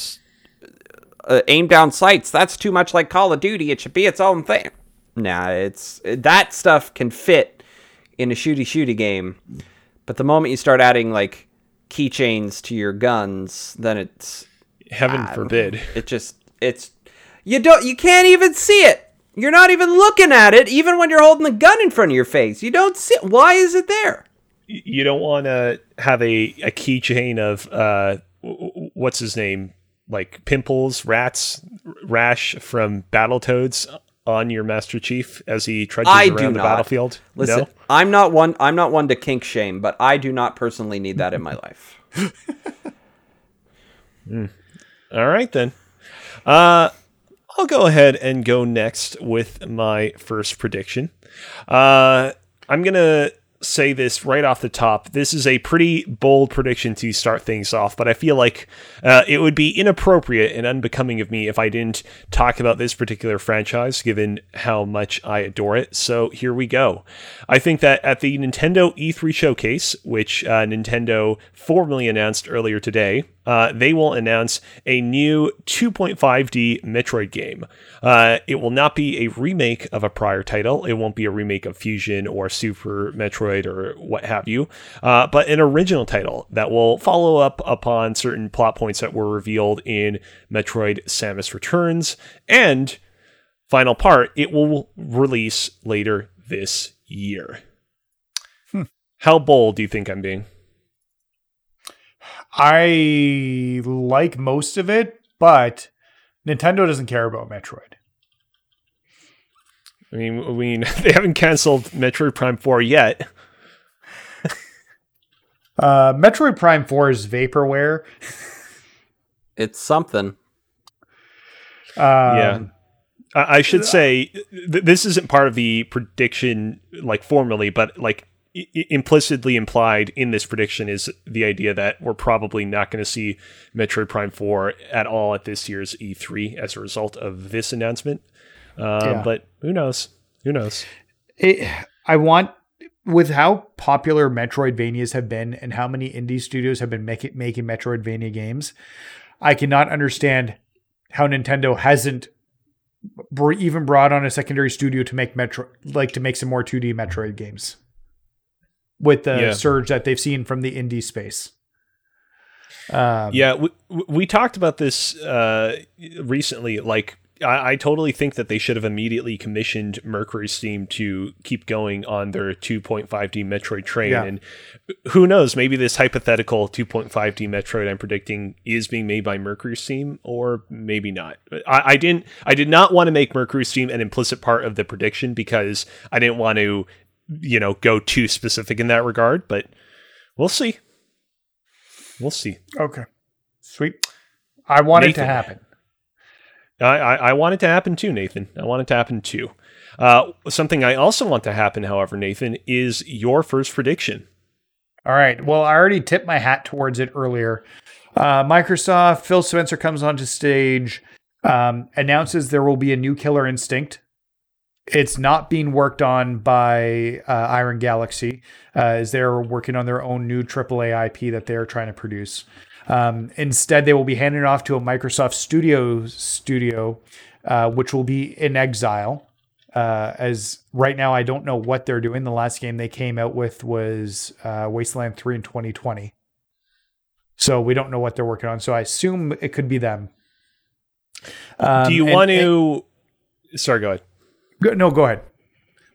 uh, aim down sights that's too much like Call of Duty. It should be its own thing. Nah, it's that stuff can fit in a shooty shooty game, but the moment you start adding like keychains to your guns, then it's Heaven forbid. it just it's you don't you can't even see it. You're not even looking at it, even when you're holding the gun in front of your face. You don't see. It. Why is it there? You don't want to have a, a keychain of uh, what's his name, like pimples, rats, rash from Battletoads on your Master Chief as he trudges I around do the not. battlefield. Listen, no, I'm not one. I'm not one to kink shame, but I do not personally need that in my life. *laughs* All right then. Uh, I'll go ahead and go next with my first prediction. Uh, I'm gonna say this right off the top. This is a pretty bold prediction to start things off, but I feel like uh, it would be inappropriate and unbecoming of me if I didn't talk about this particular franchise, given how much I adore it. So here we go. I think that at the Nintendo E3 showcase, which uh, Nintendo formally announced earlier today, uh, they will announce a new 2.5D Metroid game. Uh, it will not be a remake of a prior title. It won't be a remake of Fusion or Super Metroid or what have you, uh, but an original title that will follow up upon certain plot points that were revealed in Metroid Samus Returns. And final part, it will release later this year. Hmm. How bold do you think I'm being? I like most of it, but Nintendo doesn't care about Metroid. I mean, I mean, *laughs* they haven't canceled Metroid Prime 4 yet. Uh, Metroid Prime 4 is vaporware. It's something. Um, yeah. I, I should say th- this isn't part of the prediction, like formally, but like I- implicitly implied in this prediction is the idea that we're probably not going to see Metroid Prime 4 at all at this year's E3 as a result of this announcement. Um, Yeah. But who knows? Who knows? it, I want with how popular Metroidvanias have been and how many indie studios have been making making Metroidvania games, I cannot understand how Nintendo hasn't br- even brought on a secondary studio to make Metro like to make some more 2D Metroid games with the Yeah. surge that they've seen from the indie space. Um, Yeah, we, we talked about this uh, recently. Like, I, I totally think that they should have immediately commissioned Mercury Steam to keep going on their 2.5D Metroid train. Yeah. And who knows, maybe this hypothetical 2.5D Metroid I'm predicting is being made by Mercury Steam, or maybe not. I, I didn't. I did not want to make Mercury Steam an implicit part of the prediction because I didn't want to, you know, go too specific in that regard. But we'll see. We'll see. Okay. Sweet. I want it to happen. I, I, I want it to happen too, Nathan. I want it to happen too. Uh, something I also want to happen, however, Nathan, is your first prediction. All right. Well, I already tipped my hat towards it earlier. Uh, Microsoft, Phil Spencer comes onto stage, um, announces there will be a new Killer Instinct. It's not being worked on by uh, Iron Galaxy, uh, as they're working on their own new AAA IP that they're trying to produce. Um, instead, they will be handed off to a Microsoft Studio studio, uh, which will be inXile. Uh, as right now, I don't know what they're doing. The last game they came out with was uh, Wasteland 3 in 2020. So we don't know what they're working on. So I assume it could be them. Um, Do you and- want to? Sorry, go ahead. Go, no, go ahead.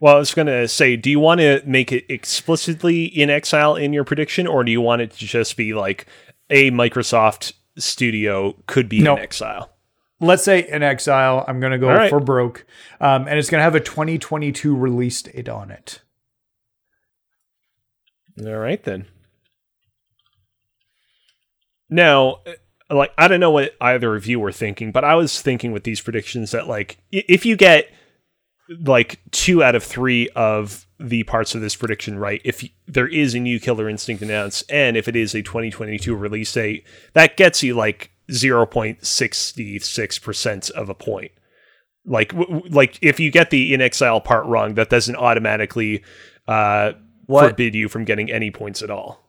Well, I was going to say, do you want to make it explicitly inXile in your prediction, or do you want it to just be like a Microsoft studio could be No. inXile? Let's say inXile. I'm going to go right. for broke, um, and it's going to have a 2022 release date on it. All right then. Now, uh, like I don't know what either of you were thinking, but I was thinking with these predictions that like if you get like two out of three of the parts of this prediction right, if there is a new Killer Instinct announced, and if it is a 2022 release date, that gets you like 0.66 percent of a point. Like, w- w- like if you get the inXile part wrong, that doesn't automatically uh, What forbid you from getting any points at all.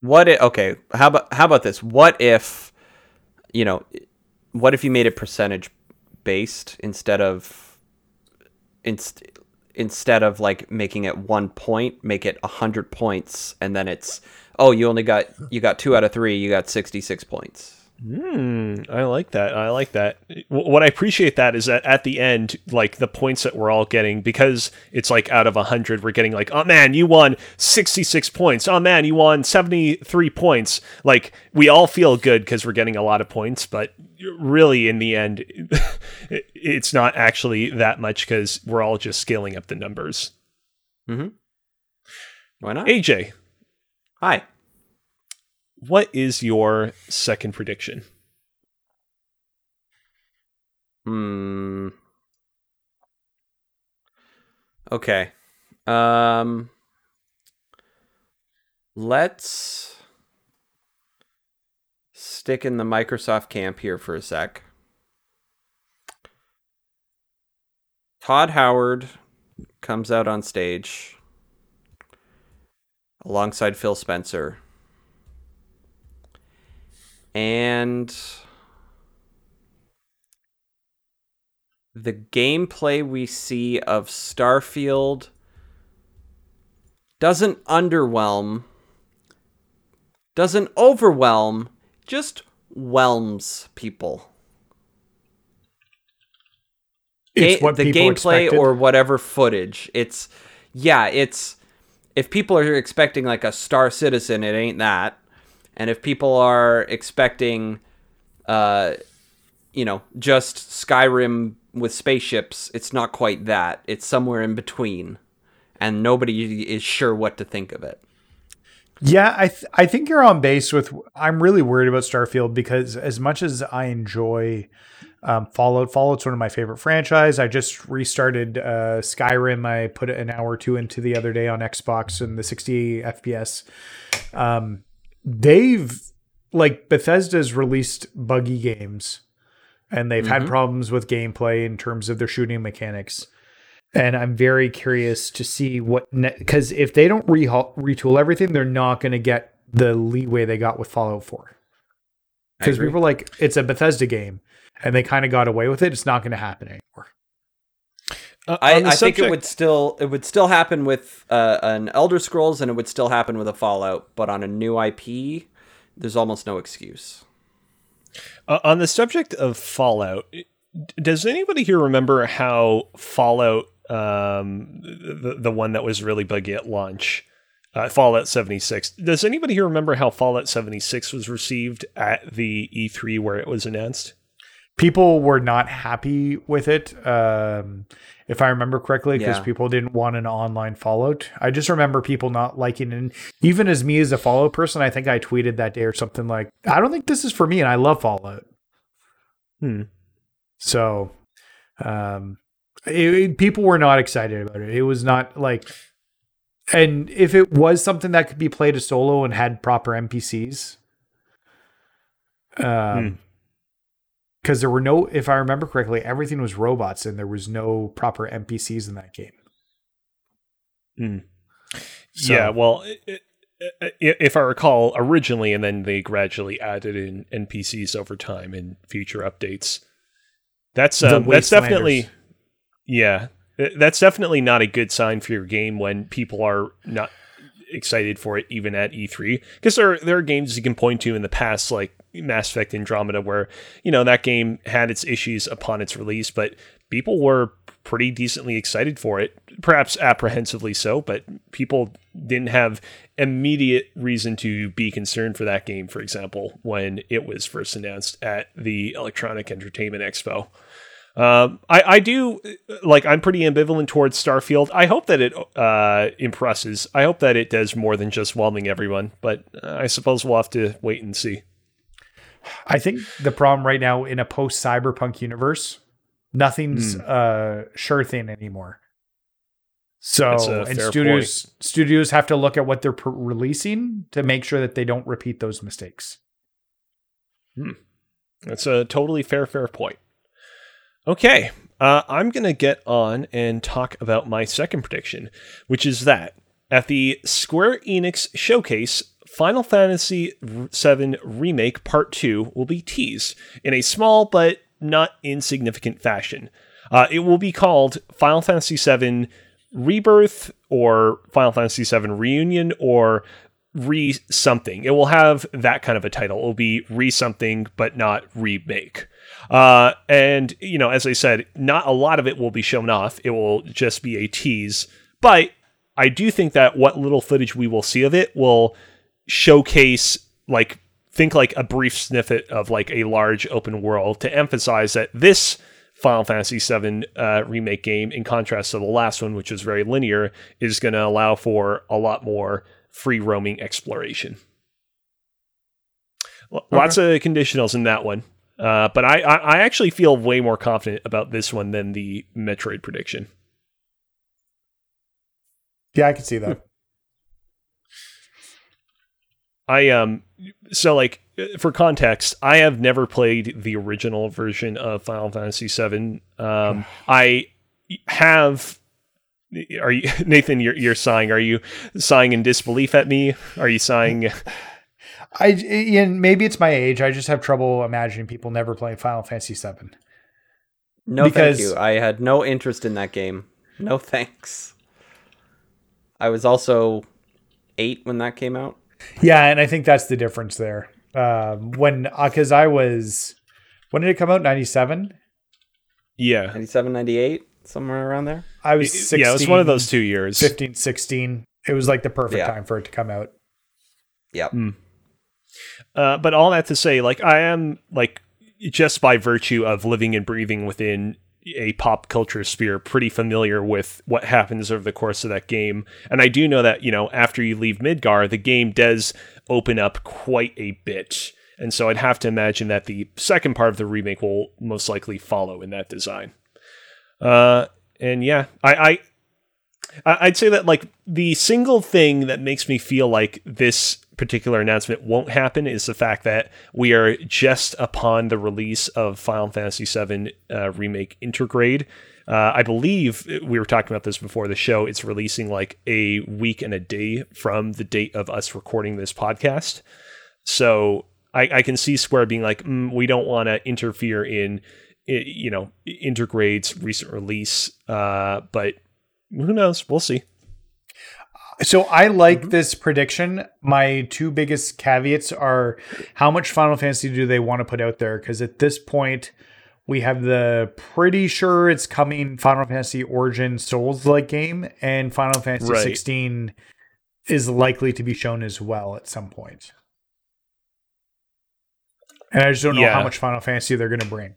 What if, okay, how about how about this? What if you know, what if you made it percentage based instead of inst- instead of like making it 1 point, make it a 100 points and then it's oh, you only got you got 2 out of 3, you got 66 points. Hmm, I like that. I like that. What I appreciate that is that at the end, like the points that we're all getting, because it's like out of a hundred, we're getting like, oh man, you won sixty six points. Oh man, you won seventy three points. Like we all feel good because we're getting a lot of points, but really in the end, *laughs* it's not actually that much because we're all just scaling up the numbers. Mhm. Why not? AJ, Hi. What is your second prediction? Hmm. Okay. Um let's stick in the Microsoft camp here for a sec. Todd Howard comes out on stage alongside Phil Spencer. And the gameplay we see of Starfield doesn't underwhelm, doesn't overwhelm, just whelms people. It's Ga- what the people gameplay expected. or whatever footage. It's yeah, it's if people are expecting like a Star Citizen, it ain't that. And if people are expecting uh you know, just Skyrim with spaceships, it's not quite that. It's somewhere in between. And nobody is sure what to think of it. Yeah, I th- I think you're on base with. I'm really worried about Starfield because as much as I enjoy um, Fallout, Fallout's one of my favorite franchise. I just restarted uh, Skyrim. I put an hour or two into the other day on Xbox and the 60 FPS. Um, they've like Bethesda's released buggy games, and they've had mm-hmm. problems with gameplay in terms of their shooting mechanics and I'm very curious to see what because if they don't re- retool everything, they're not going to get the leeway they got with Fallout 4. Because people are like it's a Bethesda game, and they kind of got away with it. It's not going to happen anymore. Uh, I, on the I think it would still it would still happen with uh, an Elder Scrolls and it would still happen with a Fallout, but on a new IP, there's almost no excuse. Uh, on the subject of Fallout, does anybody here remember how Fallout, um, the, the one that was really buggy at launch, uh, Fallout 76, does anybody here remember how Fallout 76 was received at the E3 where it was announced? People were not happy with it, um, if I remember correctly, because Yeah. people didn't want an online Fallout. I just remember people not liking it. And even as me as a Fallout person, I think I tweeted that day or something like, "I don't think this is for me," and I love Fallout. Hmm. So, um, it- it- people were not excited about it. It was not like, and if it was something that could be played a solo and had proper NPCs, um, because there were no, if I remember correctly, everything was robots and there was no proper NPCs in that game. So- yeah, well, i- i- i- if I recall, originally, and then they gradually added in NPCs over time in future updates. That's um, that's definitely, yeah, that's definitely not a good sign for your game when people are not excited for it even at E3 because there there are games you can point to in the past like Mass Effect Andromeda where you know that game had its issues upon its release but people were pretty decently excited for it perhaps apprehensively so but people didn't have immediate reason to be concerned for that game for example when it was first announced at the Electronic Entertainment Expo um, I, I do like. I'm pretty ambivalent towards Starfield. I hope that it uh, impresses. I hope that it does more than just whelming everyone. But uh, I suppose we'll have to wait and see. I think the problem right now in a post cyberpunk universe, nothing's Hmm. uh sure thing anymore. So and studios studios have to look at what they're pr- releasing to make sure that they don't repeat those mistakes. That's a totally fair, fair point. Okay, uh, I'm going to get on and talk about my second prediction, which is that at the Square Enix showcase, Final Fantasy VII Remake Part 2 will be teased in a small but not insignificant fashion. Uh, it will be called Final Fantasy VII Rebirth or Final Fantasy VII Reunion or re something. It will have that kind of a title. It will be re something, but not remake. Uh, and you know, as I said, not a lot of it will be shown off. It will just be a tease. But I do think that what little footage we will see of it will showcase like think like a brief snippet of like a large open world to emphasize that this Final Fantasy VII uh, remake game, in contrast to the last one, which was very linear, is going to allow for a lot more free roaming exploration. L- Lots of conditionals in that one, uh, but I, I I actually feel way more confident about this one than the Metroid prediction. Yeah, I can see that. I um so like for context, I have never played the original version of Final Fantasy VII. Um, *sighs* I have. Are you *laughs* Nathan? You're you're sighing. Are you sighing in disbelief at me? Are you sighing? *laughs* I Ian, maybe it's my age. I just have trouble imagining people never playing Final Fantasy VII. No, Because- thank you. I had no interest in that game. No thanks. I was also eight when that came out. Yeah, and I think that's the difference there. Um, when because I was when did it come out? Ninety seven. yeah, 97, 98, somewhere around there. I was 16, yeah. It was one of those two years. 15, 16. It was like the perfect Yeah. time for it to come out. Yep. Uh, but all that to say, like I am like just by virtue of living and breathing within a pop culture sphere, pretty familiar with what happens over the course of that game. And I do know that you know after you leave Midgar, the game does open up quite a bit. And so I'd have to imagine that the second part of the remake will most likely follow in that design. Uh, and yeah, I, I I'd say that like the single thing that makes me feel like this particular announcement won't happen is the fact that we are just upon the release of Final Fantasy VII uh, Remake Intergrade. Uh, I believe we were talking about this before the show. It's releasing like a week and a day from the date of us recording this podcast. So I, I can see Square being like, mm, we don't want to interfere in, you know, Intergrade's recent release. Uh, but who knows? We'll see. So I like mm-hmm. this prediction. My two biggest caveats are how much Final Fantasy do they want to put out there? Because at this point, we have the pretty sure it's coming Final Fantasy Origin Souls like game, and Final Fantasy Right. 16 is likely to be shown as well at some point. And I just don't know Yeah. how much Final Fantasy they're going to bring.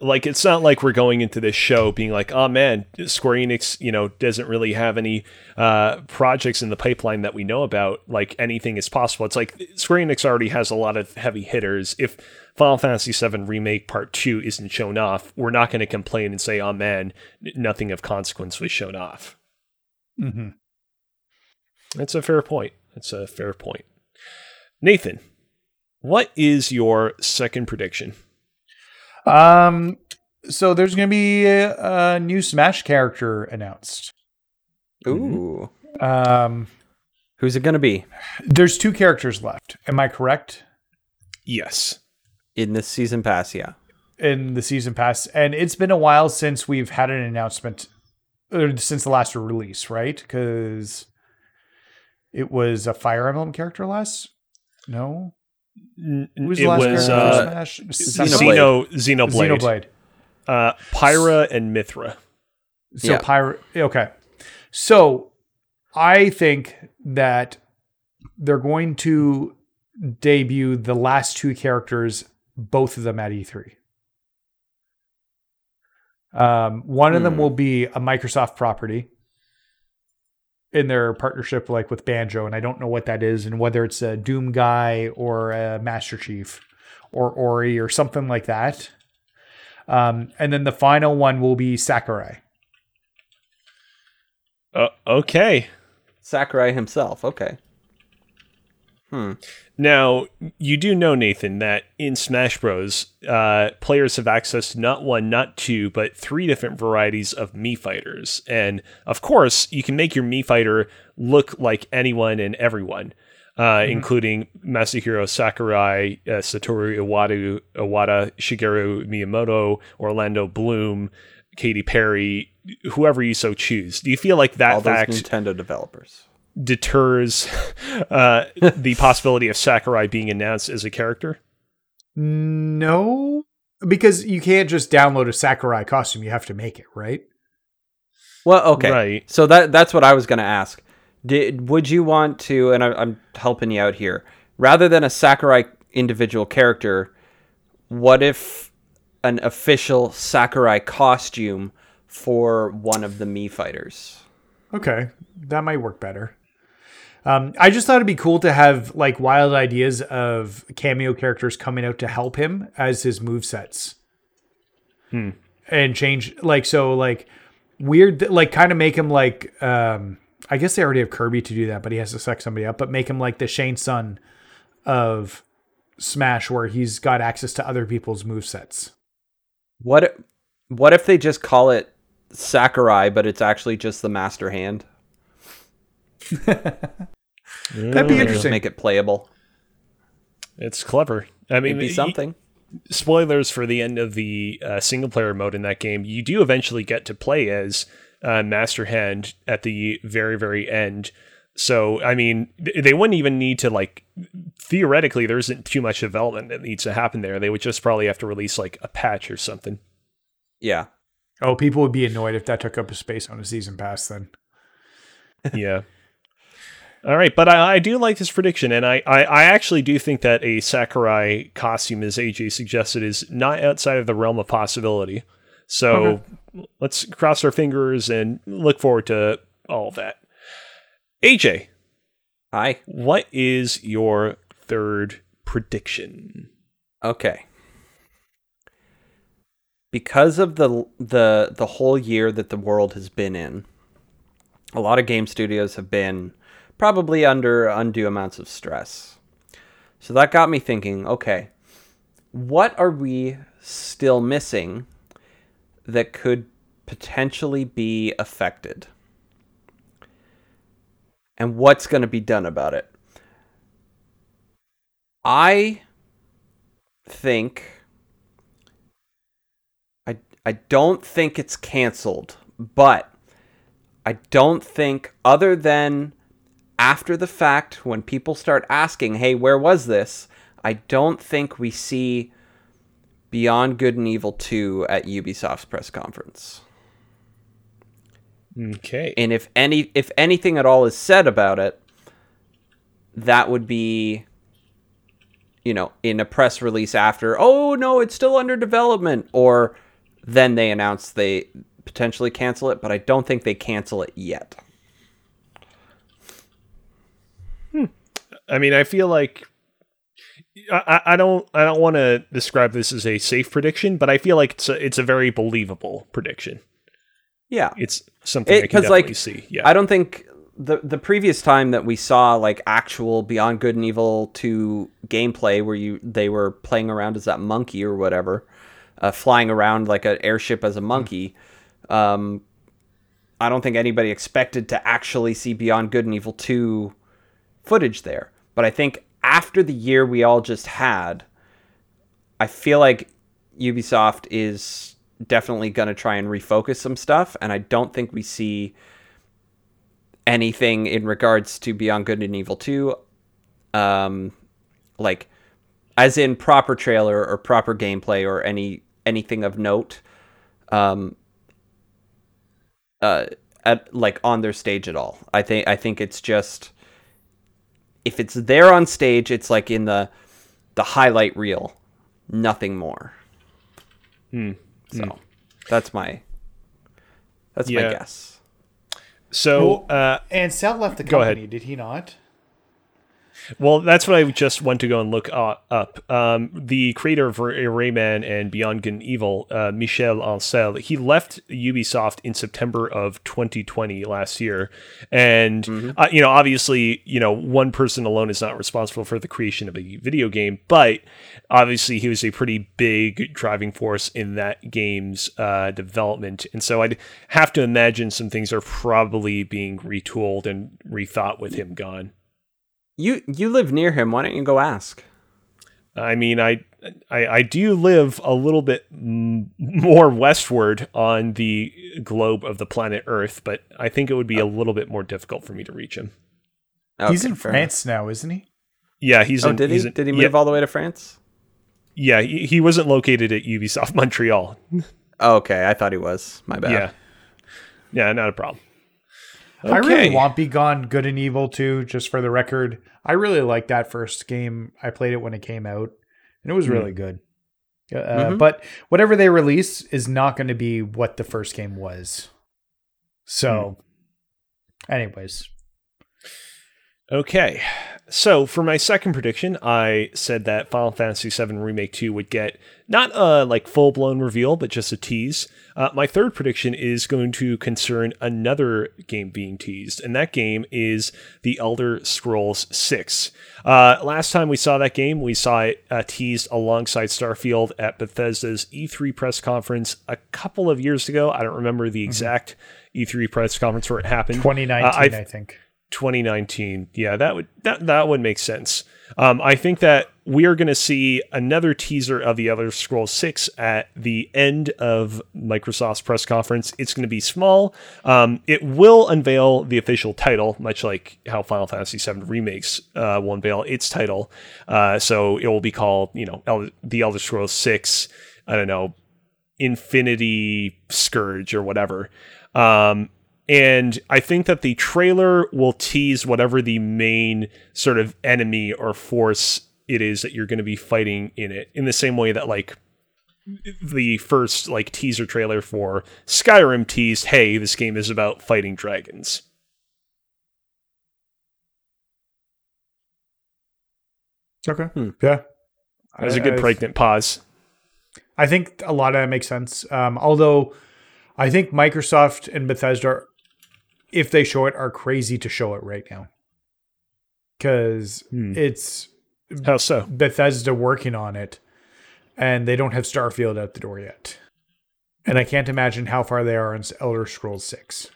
Like it's not like we're going into this show being like, oh man, Square Enix, you know, doesn't really have any uh, projects in the pipeline that we know about. Like anything is possible. It's like Square Enix already has a lot of heavy hitters. If Final Fantasy VII Remake Part Two isn't shown off, we're not going to complain and say, oh man, nothing of consequence was shown off. Mm-hmm. That's a fair point. That's a fair point. Nathan, what is your second prediction? Um, so there's going to be a, a new Smash character announced. Ooh. Um, Who's it going to be there's two characters left. Am I correct? Yes. in the season pass? Yeah. In the season pass, and it's been a while since we've had an announcement, or since the last release, right? Because it was a Fire Emblem character last. No, N- who it the last was character uh, Smash? Xenoblade. Xeno, Xenoblade. Xenoblade. Uh, Pyra and Mythra. So Yeah. pirate. Okay. So I think that they're going to debut the last two characters, both of them at E3. Um, one of them Hmm. will be a Microsoft property in their partnership, like with Banjo, and I don't know what that is, and whether it's a Doom guy or a Master Chief or Ori or something like that. Um, and then the final one will be Sakurai. Uh, okay. Sakurai himself. Okay. Hmm. Now, you do know, Nathan, that in Smash Bros., uh, players have access to not one, not two, but three different varieties of Mii fighters. And of course, you can make your Mii fighter look like anyone and everyone, uh, including Masahiro Sakurai, uh, Satoru Iwata, Iwata, Shigeru Miyamoto, Orlando Bloom, Katy Perry, whoever you so choose. Do you feel like that All those fact Nintendo developers. Deters *laughs* uh, the possibility of Sakurai being announced as a character? No, because you can't just download a Sakurai costume. You have to make it, right? Well, okay. Right. So that that's what I was going to ask. Did would you want to? And I, I'm helping you out here. Rather than a Sakurai individual character, what if an official Sakurai costume for one of the Mii fighters? Okay, that might work better. Um, I just thought it'd be cool to have like wild ideas of cameo characters coming out to help him as his move sets, and change like so like weird like kind of make him like um I guess they already have Kirby to do that, but he has to suck somebody up. But make him like the Shang Tsung of Smash, where he's got access to other people's movesets. What what if they just call it Sakurai, but it's actually just the master hand? *laughs* That'd be Just interesting. make it playable. It's clever. I mean, It'd be y- something. spoilers for the end of the uh, single player mode in that game, you do eventually get to play as uh, Master Hand at the very, very end. So, I mean, th- they wouldn't even need to, like, theoretically, there isn't too much development that needs to happen there. They would just probably have to release, like, a patch or something. Yeah. Oh, people would be annoyed if that took up a space on a season pass. Then yeah. *laughs* All right, but I, I do like this prediction, and I, I, I actually do think that a Sakurai costume, as AJ suggested, is not outside of the realm of possibility. So let's cross our fingers and look forward to all of that. AJ, Hi. what is your third prediction? Okay. Because of the the the whole year that the world has been in, a lot of game studios have been probably under undue amounts of stress. So that got me thinking, okay, what are we still missing that could potentially be affected? And what's going to be done about it? I think I I don't think it's canceled, but I don't think other than after the fact when people start asking, "Hey, where was this?" I don't think we see Beyond Good and Evil 2 at Ubisoft's press conference. Okay. And if any if anything at all is said about it, that would be you know, in a press release after, "Oh, no, it's still under development," or then they announce they potentially cancel it, but I don't think they cancel it yet. I mean, I feel like I, I don't I don't want to describe this as a safe prediction, but I feel like it's a, it's a very believable prediction. Yeah. It's something I can because definitely like see. Yeah. I don't think the the previous time that we saw like actual Beyond Good and Evil 2 gameplay where you they were playing around as that monkey or whatever, uh, flying around like an airship as a monkey. Um, I don't think anybody expected to actually see Beyond Good and Evil 2 footage there. But I think after the year we all just had, I feel like Ubisoft is definitely going to try and refocus some stuff. And I don't think we see anything in regards to Beyond Good and Evil 2, um, like as in proper trailer or proper gameplay or any anything of note, um, uh, at like on their stage at all. I think I think it's just if it's there on stage, it's like in the the highlight reel, nothing more. So that's my that's my guess. so, uh, and Sal left the Go ahead. company, did he not? Well, that's what I just went to go and look uh, up. Um, the creator of Rayman and Beyond Good and Evil, uh, Michel Ancel, he left Ubisoft in September of 2020 last year, and uh, you know, obviously, you know, one person alone is not responsible for the creation of a video game, but obviously, he was a pretty big driving force in that game's uh, development, and so I'd have to imagine some things are probably being retooled and rethought with him gone. You you live near him. Why don't you go ask? I mean, I, I I do live a little bit m- more westward on the globe of the planet Earth, but I think it would be a little bit more difficult for me to reach him. He's in fair France now, isn't he? Yeah, he's. Oh, in, did he? he's in- did he yeah, move all the way to France? Yeah, he, he wasn't located at Ubisoft *laughs* Montreal. Oh, okay, I thought he was. My bad. Yeah, yeah, not a problem. I really Okay. want Beyond Good and Evil too, just for the record. I really liked that first game. I played it when it came out, and it was really good. Uh, Mhm. But whatever they release is not going to be what the first game was. So, anyways, Okay, so for my second prediction, I said that Final Fantasy VII Remake 2 would get not a like full blown reveal, but just a tease. Uh, my third prediction is going to concern another game being teased, and that game is The Elder Scrolls 6. Uh, last time we saw that game, we saw it uh, teased alongside Starfield at Bethesda's E3 press conference a couple of years ago. I don't remember the exact E3 press conference where it happened. 2019, Uh, I think. 2019. Yeah, that would that that would make sense. Um, I think that we are going to see another teaser of the Elder Scrolls 6 at the end of Microsoft's press conference. It's going to be small. Um, it will unveil the official title, much like how Final Fantasy VII remakes uh, will unveil its title. Uh, so it will be called, you know, El- the Elder Scrolls 6. I don't know, Infinity Scourge or whatever. Um, and I think that the trailer will tease whatever the main sort of enemy or force it is that you're going to be fighting in it, in the same way that like the first like teaser trailer for Skyrim teased, "Hey, this game is about fighting dragons." Okay. Hmm. Yeah. That was a I- good I- pregnant pause. I think a lot of that makes sense. Um, although I think Microsoft and Bethesda, if they show it, are crazy to show it right now. Because Hmm. it's How so? Bethesda working on it, and they don't have Starfield out the door yet. And I can't imagine how far they are on Elder Scrolls 6.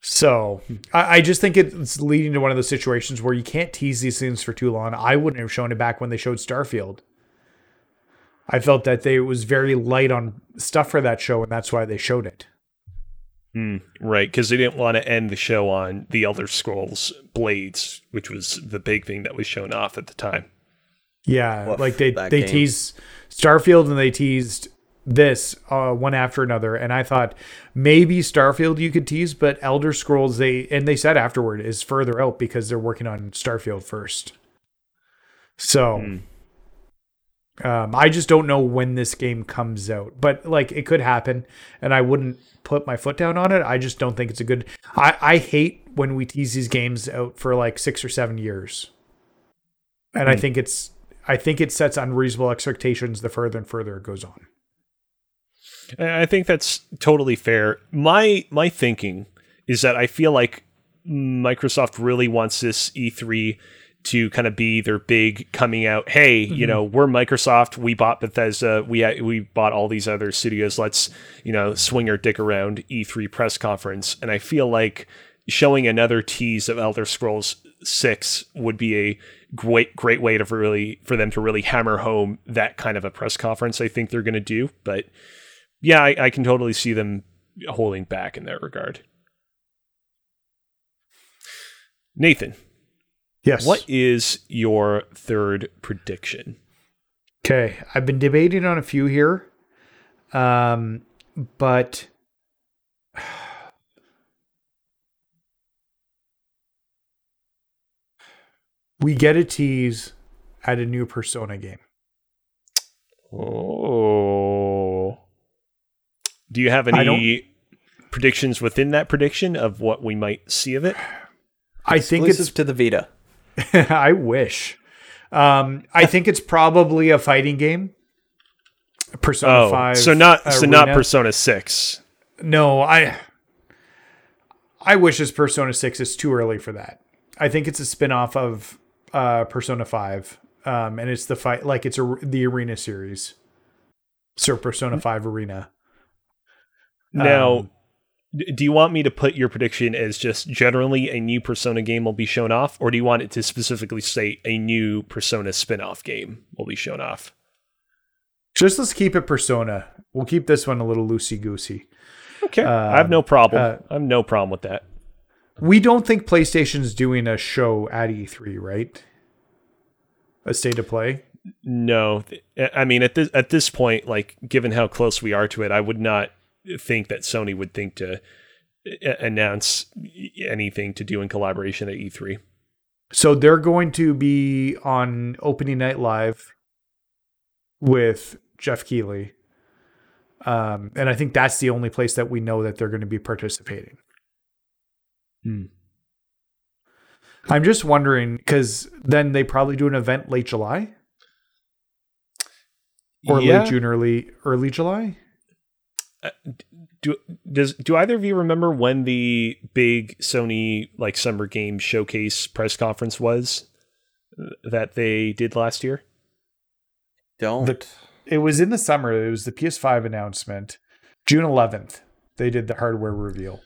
So I, I just think it's leading to one of those situations where you can't tease these things for too long. I wouldn't have shown it back when they showed Starfield. I felt that they was very light on stuff for that show, and that's why they showed it. Hmm, right, because they didn't want to end the show on the Elder Scrolls Blades, which was the big thing that was shown off at the time. Yeah, Woof, like they they game. teased Starfield and they teased this uh, one after another, and I thought maybe Starfield you could tease, but Elder Scrolls they and they said afterward is further out because they're working on Starfield first. So, Hmm. Um, I just don't know when this game comes out, but like it could happen, and I wouldn't put my foot down on it. I just don't think it's a good. I I hate when we tease these games out for like six or seven years, and I Hmm. think it's I think it sets unreasonable expectations the further and further it goes on. I I think that's totally fair. My my thinking is that I feel like Microsoft really wants this E3 to kind of be their big coming out. Hey, you mm-hmm. know, we're Microsoft. We bought Bethesda. We uh, we bought all these other studios. Let's you know swing our dick around E3 press conference. And I feel like showing another tease of Elder Scrolls Six would be a great great way to really for them to really hammer home that kind of a press conference. I think they're going to do, but yeah, I, I can totally see them holding back in that regard. Nathan, Yes. what is your third prediction? Okay, I've been debating on a few here, um, but *sighs* we get a tease at a new Persona game. Oh. Do you have any predictions within that prediction of what we might see of it? I think Exclusive it's. to the Vita. *laughs* I wish. Um, I think it's probably a fighting game. Persona Oh, Five. so not so not Persona 6. No, I I wish it's Persona 6. It's too early for that. I think it's a spin-off of uh Persona 5. Um and it's the fight like it's a the arena series. So Persona 5 Arena. Now, Um, do you want me to put your prediction as just generally a new Persona game will be shown off, or do you want it to specifically say a new Persona spin off game will be shown off? just let's keep it Persona. We'll keep this one a little loosey goosey. Okay. I have no problem. uh, I have no problem with that. We don't think PlayStation's doing a show at E3, right? A state of play. No, I mean at this at this point, like given how close we are to it, I would not think that Sony would think to uh, announce anything to do in collaboration at E E3. So they're going to be on opening night live with Geoff Keighley. Um, and I think that's the only place that we know that they're going to be participating. I'm just wondering because then they probably do an event late July or Yeah. late June, early early July. Uh, do does do either of you remember when the big Sony like summer game showcase press conference was uh, that they did last year? Don't. The- It was in the summer. It was the PS5 announcement, June 11th. They did the hardware reveal.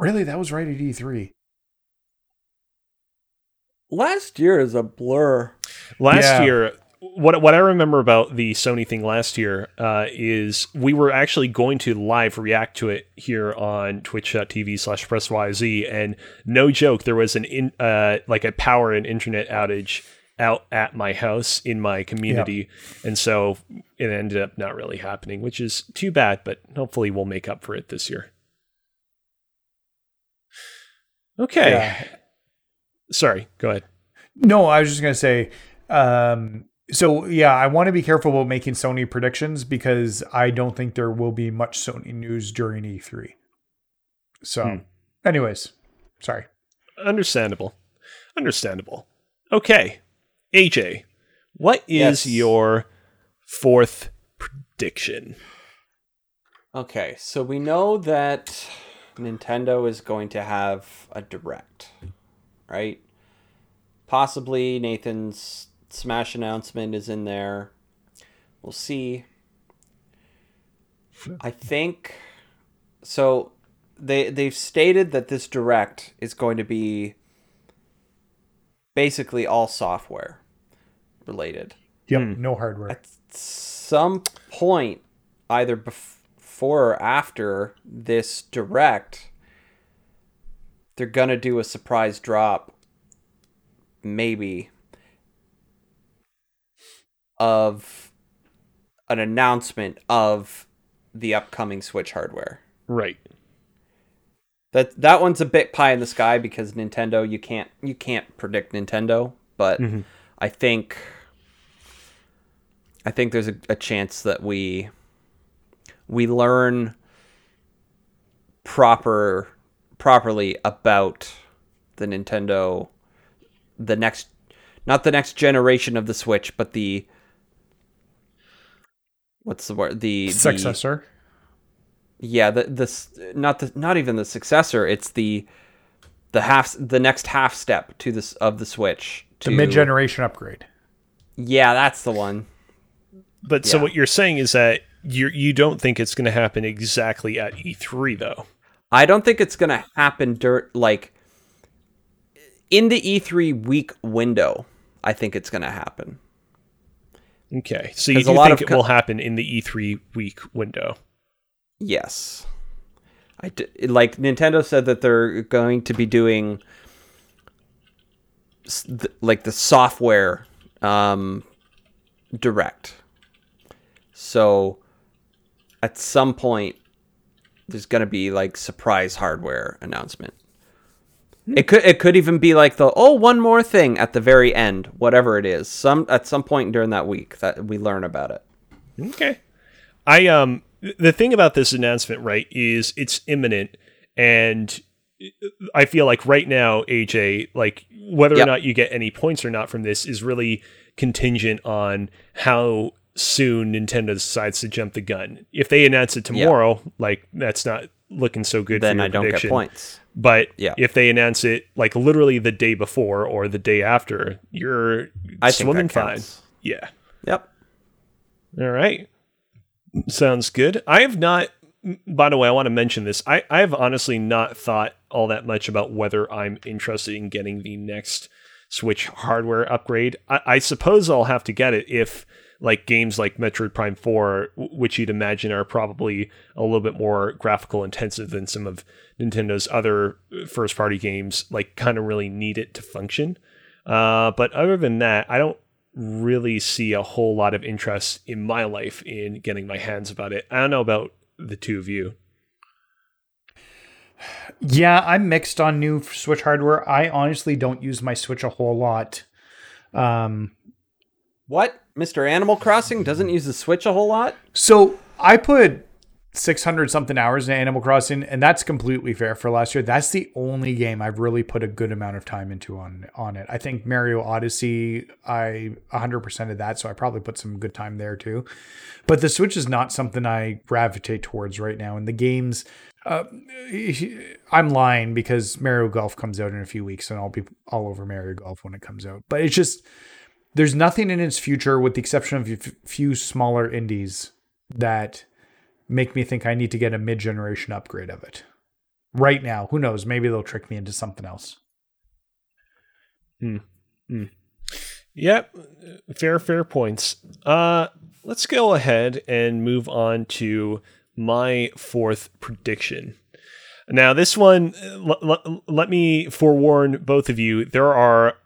Really, that was right at E E3. Last year is a blur. Last Yeah. year, what what I remember about the Sony thing last year uh, is we were actually going to live react to it here on twitch.tv slash pressyz and no joke there was an in uh, like a power and internet outage out at my house in my community and so it ended up not really happening which is too bad but hopefully we'll make up for it this year okay Yeah. sorry go ahead No, I was just gonna say. Um, so yeah, I want to be careful about making Sony predictions because I don't think there will be much Sony news during E3. So, Hmm. anyways, sorry. Understandable. Understandable. Okay. AJ, what is Yes. your fourth prediction? Okay, so we know that Nintendo is going to have a direct, right? Possibly Nathan's Smash announcement is in there. We'll see. I think so they they've stated that this direct is going to be basically all software related Yep, Hmm. no hardware. at some point, either before or after this direct, they're gonna do a surprise drop, maybe, of an announcement of the upcoming Switch hardware. Right. That that one's a bit pie in the sky because Nintendo you can't you can't predict Nintendo, but mm-hmm. I think I think there's a, a chance that we we learn proper properly about the Nintendo the next not the next generation of the Switch, but the what's the word the the- Successor. yeah the this not the not even the successor it's the the half the next half step to this of the switch The to, mid generation upgrade. yeah that's the one But so what you're saying is that you you don't think it's going to happen exactly at E3 though. i don't think it's gonna happen dirt like in the e3 week window i think it's gonna happen Okay. So you 'Cause a lot think of it co- will happen in the E3 week window. yes i d- like nintendo said that they're going to be doing s- th- like the software um direct so at some point there's going to be like surprise hardware announcement it could it could even be like the oh one more thing at the very end whatever it is some at some point during that week that we learn about it Okay. I um the thing about this announcement, right, is it's imminent and I feel like right now, AJ, like whether or not you get any points or not from this is really contingent on how soon Nintendo decides to jump the gun. If they announce it tomorrow, like that's not looking so good then i don't prediction. get points But Yeah. if they announce it like literally the day before or the day after, you're i think swimming fine. Yeah. yep All right. Sounds good. I have not, by the way, I want to mention this. I, I have honestly not thought all that much about whether I'm interested in getting the next Switch hardware upgrade. I, I suppose I'll have to get it if, like, games like Metroid Prime 4, which you'd imagine are probably a little bit more graphical intensive than some of Nintendo's other first party games, like, kind of really need it to function. Uh, but other than that, I don't really see a whole lot of interest in my life in getting my hands about it. I don't know about the two of you. Yeah, I'm mixed on new Switch hardware. I honestly don't use my Switch a whole lot. Um, what mr animal crossing doesn't use the switch a whole lot so I put 600 something hours in Animal Crossing, and that's completely fair for last year. That's the only game I've really put a good amount of time into on on it. I think Mario Odyssey, I 100% of that, so I probably put some good time there too. But the Switch is not something I gravitate towards right now. And the games, uh, I'm lying because Mario Golf comes out in a few weeks, and I'll be all over Mario Golf when it comes out. But it's just there's nothing in its future, with the exception of a few smaller indies, that make me think I need to get a mid generation upgrade of it. Right now, who knows? Maybe they'll trick me into something else. Hmm. Hmm. Yep. Fair, fair points. Uh, let's go ahead and move on to my fourth prediction. Now, this one, l- l- let me forewarn both of you. There are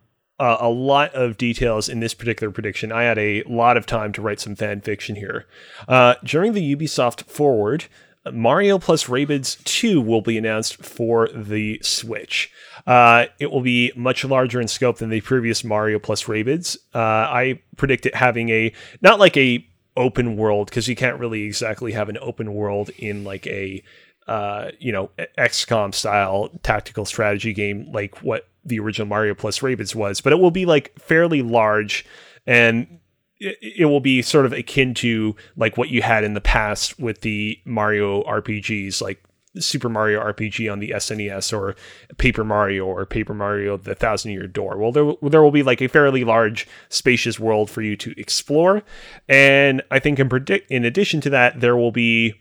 uh, a lot of details in this particular prediction. I had a lot of time to write some fan fiction here. Uh, during the Ubisoft Forward, Mario plus Rabbids 2 will be announced for the Switch. Uh, it will be much larger in scope than the previous Mario plus Rabbids. Uh, I predict it having a, not like a open world, because you can't really exactly have an open world in like a uh, you know, XCOM style tactical strategy game like what the original Mario plus Rabbids was, but it will be like fairly large and it, it will be sort of akin to like what you had in the past with the Mario RPGs, like Super Mario RPG on the SNES or Paper Mario or Paper Mario the Thousand Year Door. Well, there, there will be like a fairly large, spacious world for you to explore. And I think in, predict, in addition to that, there will be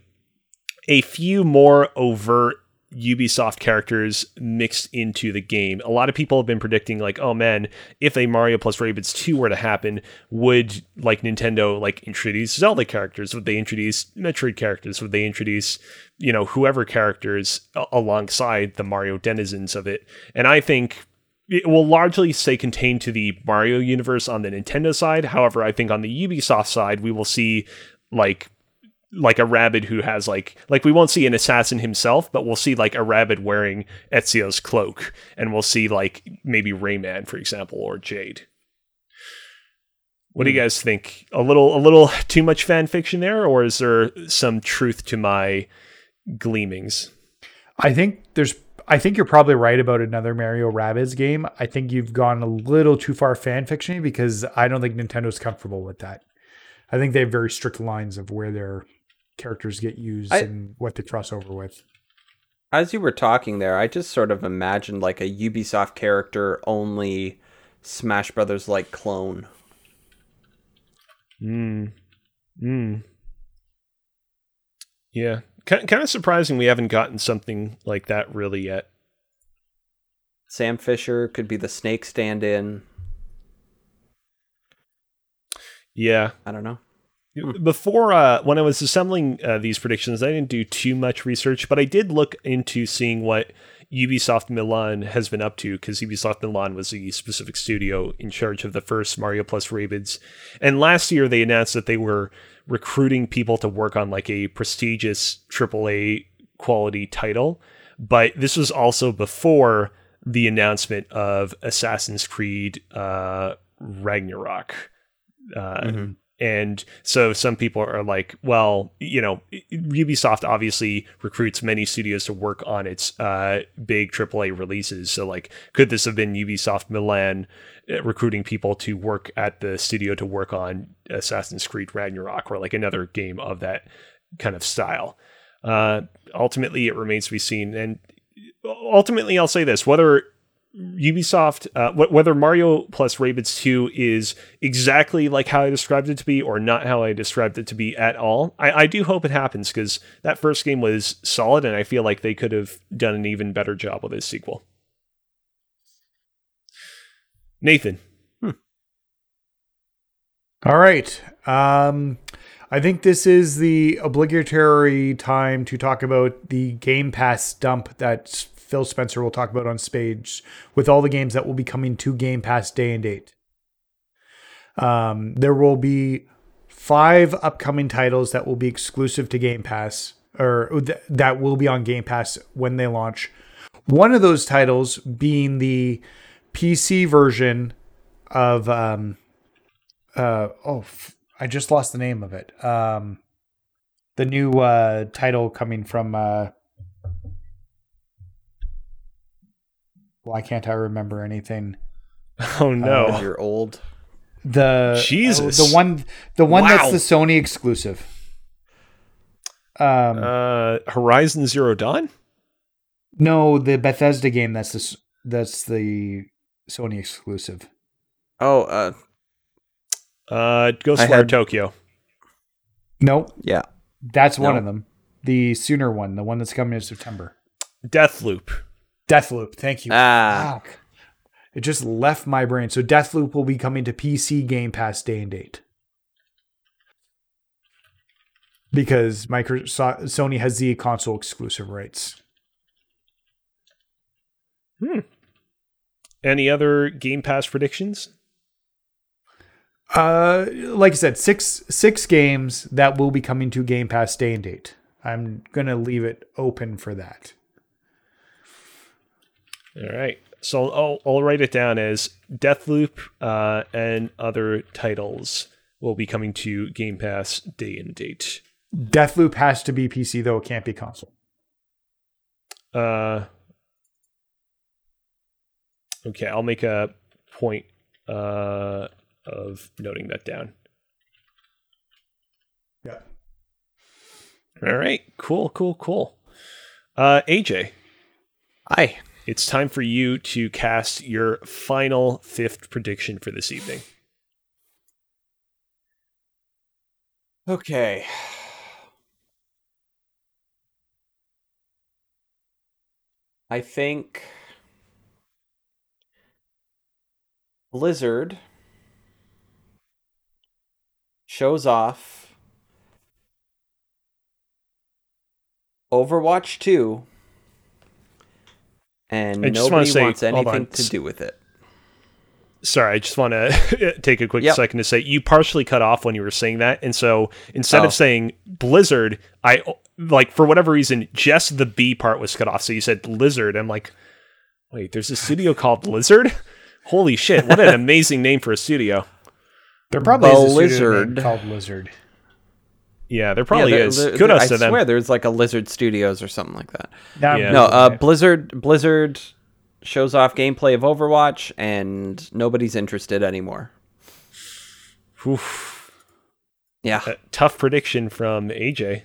a few more overt Ubisoft characters mixed into the game. A lot of people have been predicting like, oh man, if a Mario plus Rabbids 2 were to happen, would like Nintendo like introduce Zelda characters? Would they introduce Metroid characters? Would they introduce, you know, whoever characters alongside the Mario denizens of it? And I think it will largely stay contained to the Mario universe on the Nintendo side. However, I think on the Ubisoft side, we will see like like a Rabbid who has like like we won't see an assassin himself, but we'll see like a Rabbid wearing Ezio's cloak, and we'll see like maybe Rayman, for example, or Jade. What do you hmm. guys think? A little a little too much fan fiction there, or is there some truth to my gleamings? I think there's I think you're probably right about another Mario Rabbids game. I think you've gone a little too far fan fiction because I don't think Nintendo's comfortable with that. I think they have very strict lines of where they're characters get used I, and what they cross over with. As you were talking there, I just sort of imagined like a Ubisoft character only Smash Brothers like clone. Hmm. Hmm. Yeah. Kind of surprising we haven't gotten something like that really yet. Sam Fisher could be the snake stand in. Yeah. I don't know. Before, uh, when I was assembling uh, these predictions, I didn't do too much research, but I did look into seeing what Ubisoft Milan has been up to because Ubisoft Milan was the specific studio in charge of the first Mario Plus Rabbids. And last year they announced that they were recruiting people to work on like a prestigious AAA quality title. But this was also before the announcement of Assassin's Creed uh, Ragnarok. Uh, mm-hmm. And so some people are like, well, you know, Ubisoft obviously recruits many studios to work on its uh, big AAA releases. So, like, could this have been Ubisoft Milan uh, recruiting people to work at the studio to work on Assassin's Creed Ragnarok or like another game of that kind of style? Uh, ultimately, it remains to be seen. And ultimately, I'll say this whether Ubisoft, uh, whether Mario plus Rabbids 2 is exactly like how I described it to be or not how I described it to be at all, I, I do hope it happens because that first game was solid and I feel like they could have done an even better job with this sequel. Nathan. Hmm. All right. Um, I think this is the obligatory time to talk about the Game Pass dump that Phil Spencer will talk about on stage with all the games that will be coming to Game Pass day and date. Um, there will be five upcoming titles that will be exclusive to Game Pass or th- that will be on Game Pass when they launch. One of those titles being the PC version of um uh oh f- I just lost the name of it. Um the new uh, title coming from. Uh, why can't I remember anything? *laughs* Oh no. Uh, you're old. The Jesus. the one, the one Wow. that's the Sony exclusive. Um, uh, Horizon Zero Dawn. no, the Bethesda game that's the that's the Sony exclusive. Oh, uh, Uh, Ghostwire had- Tokyo. Nope, yeah. that's one of them. The sooner one, the one that's coming in September. Deathloop. Deathloop. Thank you. Ah, Fuck. It just left my brain. So Deathloop will be coming to PC Game Pass day and date. Because Microsoft Sony has the console exclusive rights. Hmm. Any other Game Pass predictions? Uh like I said, six six games that will be coming to Game Pass day and date. I'm gonna leave it open for that. All right. So I'll, I'll write it down as Deathloop uh, and other titles will be coming to Game Pass day and date. Deathloop has to be PC though, it can't be console. Uh, okay, I'll make a point uh, of noting that down. Yeah. All right, cool, cool, cool. Uh, AJ, Aye. It's time for you to cast your final fifth prediction for this evening. Okay. I think Blizzard shows off Overwatch 2 and I just nobody say- wants anything to do with it. Sorry, I just want to *laughs* take a quick Yep. second to say you partially cut off when you were saying that, and so instead Oh. of saying Blizzard, I like for whatever reason just the B part was cut off. So you said Blizzard. I'm like, wait, there's a studio called Blizzard. Holy shit! What an *laughs* amazing name for a studio. There probably is a studio called Lizard. Yeah, there probably there- is. there- Kudos I to them. swear there's like a Lizard Studios or something like that. Now Yeah. No, uh, Blizzard Blizzard shows off gameplay of Overwatch, and nobody's interested anymore. Oof. Yeah, A tough prediction from AJ.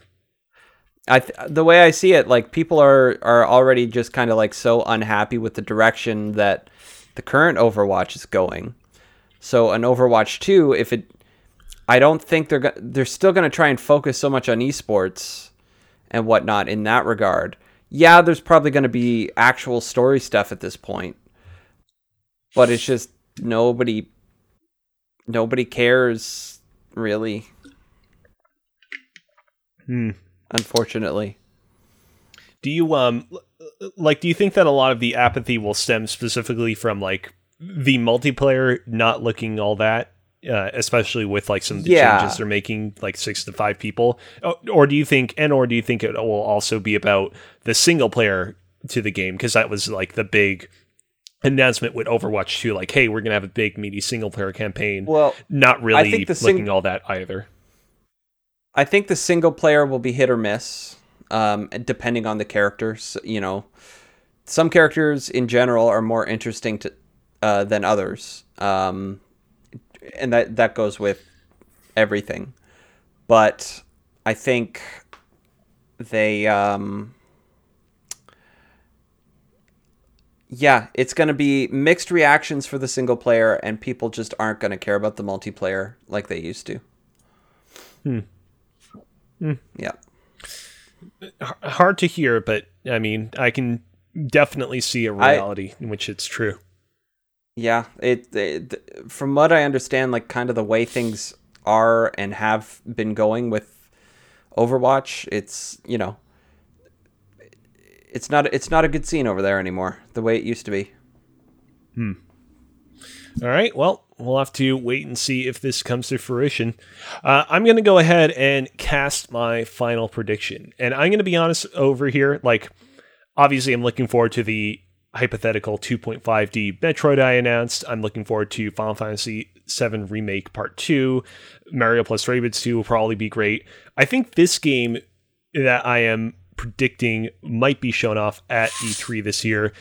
I th- the way I see it, like people are are already just kind of like so unhappy with the direction that the current Overwatch is going. So an Overwatch two, if it, I don't think they're go- they're still going to try and focus so much on esports and whatnot in that regard. Yeah, there's probably going to be actual story stuff at this point, but it's just nobody nobody cares really. Hmm. Unfortunately. Do you um like do you think that a lot of the apathy will stem specifically from like the multiplayer not looking all that uh, especially with like some of the Yeah. changes they're making like 6 to 5 people or, or do you think and or do you think it will also be about the single player to the game because that was like the big announcement with Overwatch 2 like hey we're going to have a big meaty single player campaign Well, not really I think the sing- looking all that either I think the single player will be hit or miss, um, depending on the characters. You know, some characters in general are more interesting to uh, than others, um, and that that goes with everything. But I think they, um, yeah, it's going to be mixed reactions for the single player, and people just aren't going to care about the multiplayer like they used to. Hmm. Yeah. hard to hear but I mean I can definitely see a reality in which it's true Yeah, it, it from what I understand, like kind of the way things are and have been going with Overwatch, it's you know, it's not it's not a good scene over there anymore. The way it used to be. Hmm. All right. Well, we'll have to wait and see if this comes to fruition. Uh, I'm going to go ahead and cast my final prediction. And I'm going to be honest over here. Like, obviously, I'm looking forward to the hypothetical 2.5D Metroid I announced. I'm looking forward to Final Fantasy 7 Remake Part 2. Mario plus Rabbids 2 will probably be great. I think this game that I am predicting might be shown off at E3 this year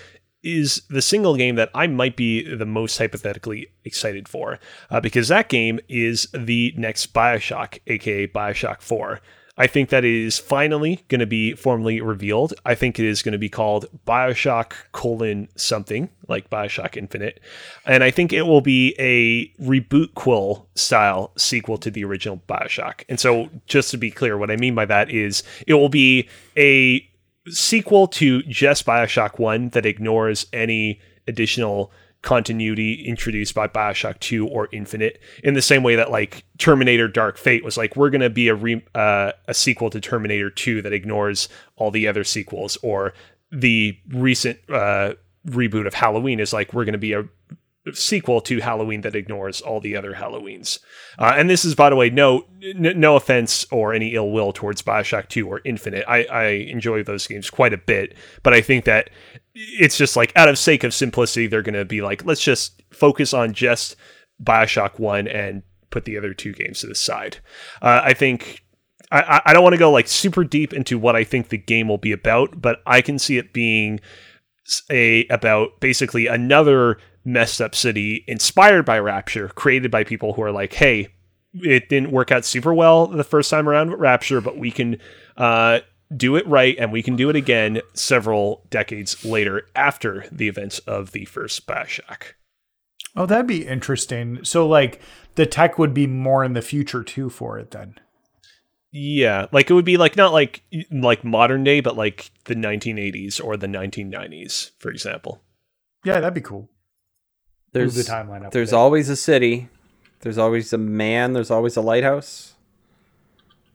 is the single game that I might be the most hypothetically excited for uh, because that game is the next Bioshock, aka Bioshock 4. I think that is finally going to be formally revealed. I think it is going to be called Bioshock colon something like Bioshock Infinite, and I think it will be a reboot quill style sequel to the original Bioshock. And so, just to be clear, what I mean by that is it will be a sequel to just Bioshock One that ignores any additional continuity introduced by Bioshock 2 or Infinite in the same way that like Terminator Dark Fate was like we're going to be a re- uh, a sequel to Terminator 2 that ignores all the other sequels or the recent uh, reboot of Halloween is like we're going to be a sequel to Halloween that ignores all the other Halloweens. Uh, and this is, by the way, no n- no offense or any ill will towards Bioshock 2 or Infinite. I, I enjoy those games quite a bit, but I think that it's just like out of sake of simplicity, they're going to be like, let's just focus on just Bioshock 1 and put the other two games to the side. Uh, I think. I, I don't want to go like super deep into what I think the game will be about, but I can see it being a about basically another messed up city inspired by Rapture, created by people who are like, hey, it didn't work out super well the first time around with Rapture, but we can uh, do it right and we can do it again several decades later after the events of the first Bioshock. Oh, that'd be interesting. So, like, the tech would be more in the future too for it then. Yeah, like it would be like not like like modern day, but like the 1980s or the 1990s, for example. Yeah, that'd be cool. There's Move the timeline up. there's a always a city. There's always a man. There's always a lighthouse.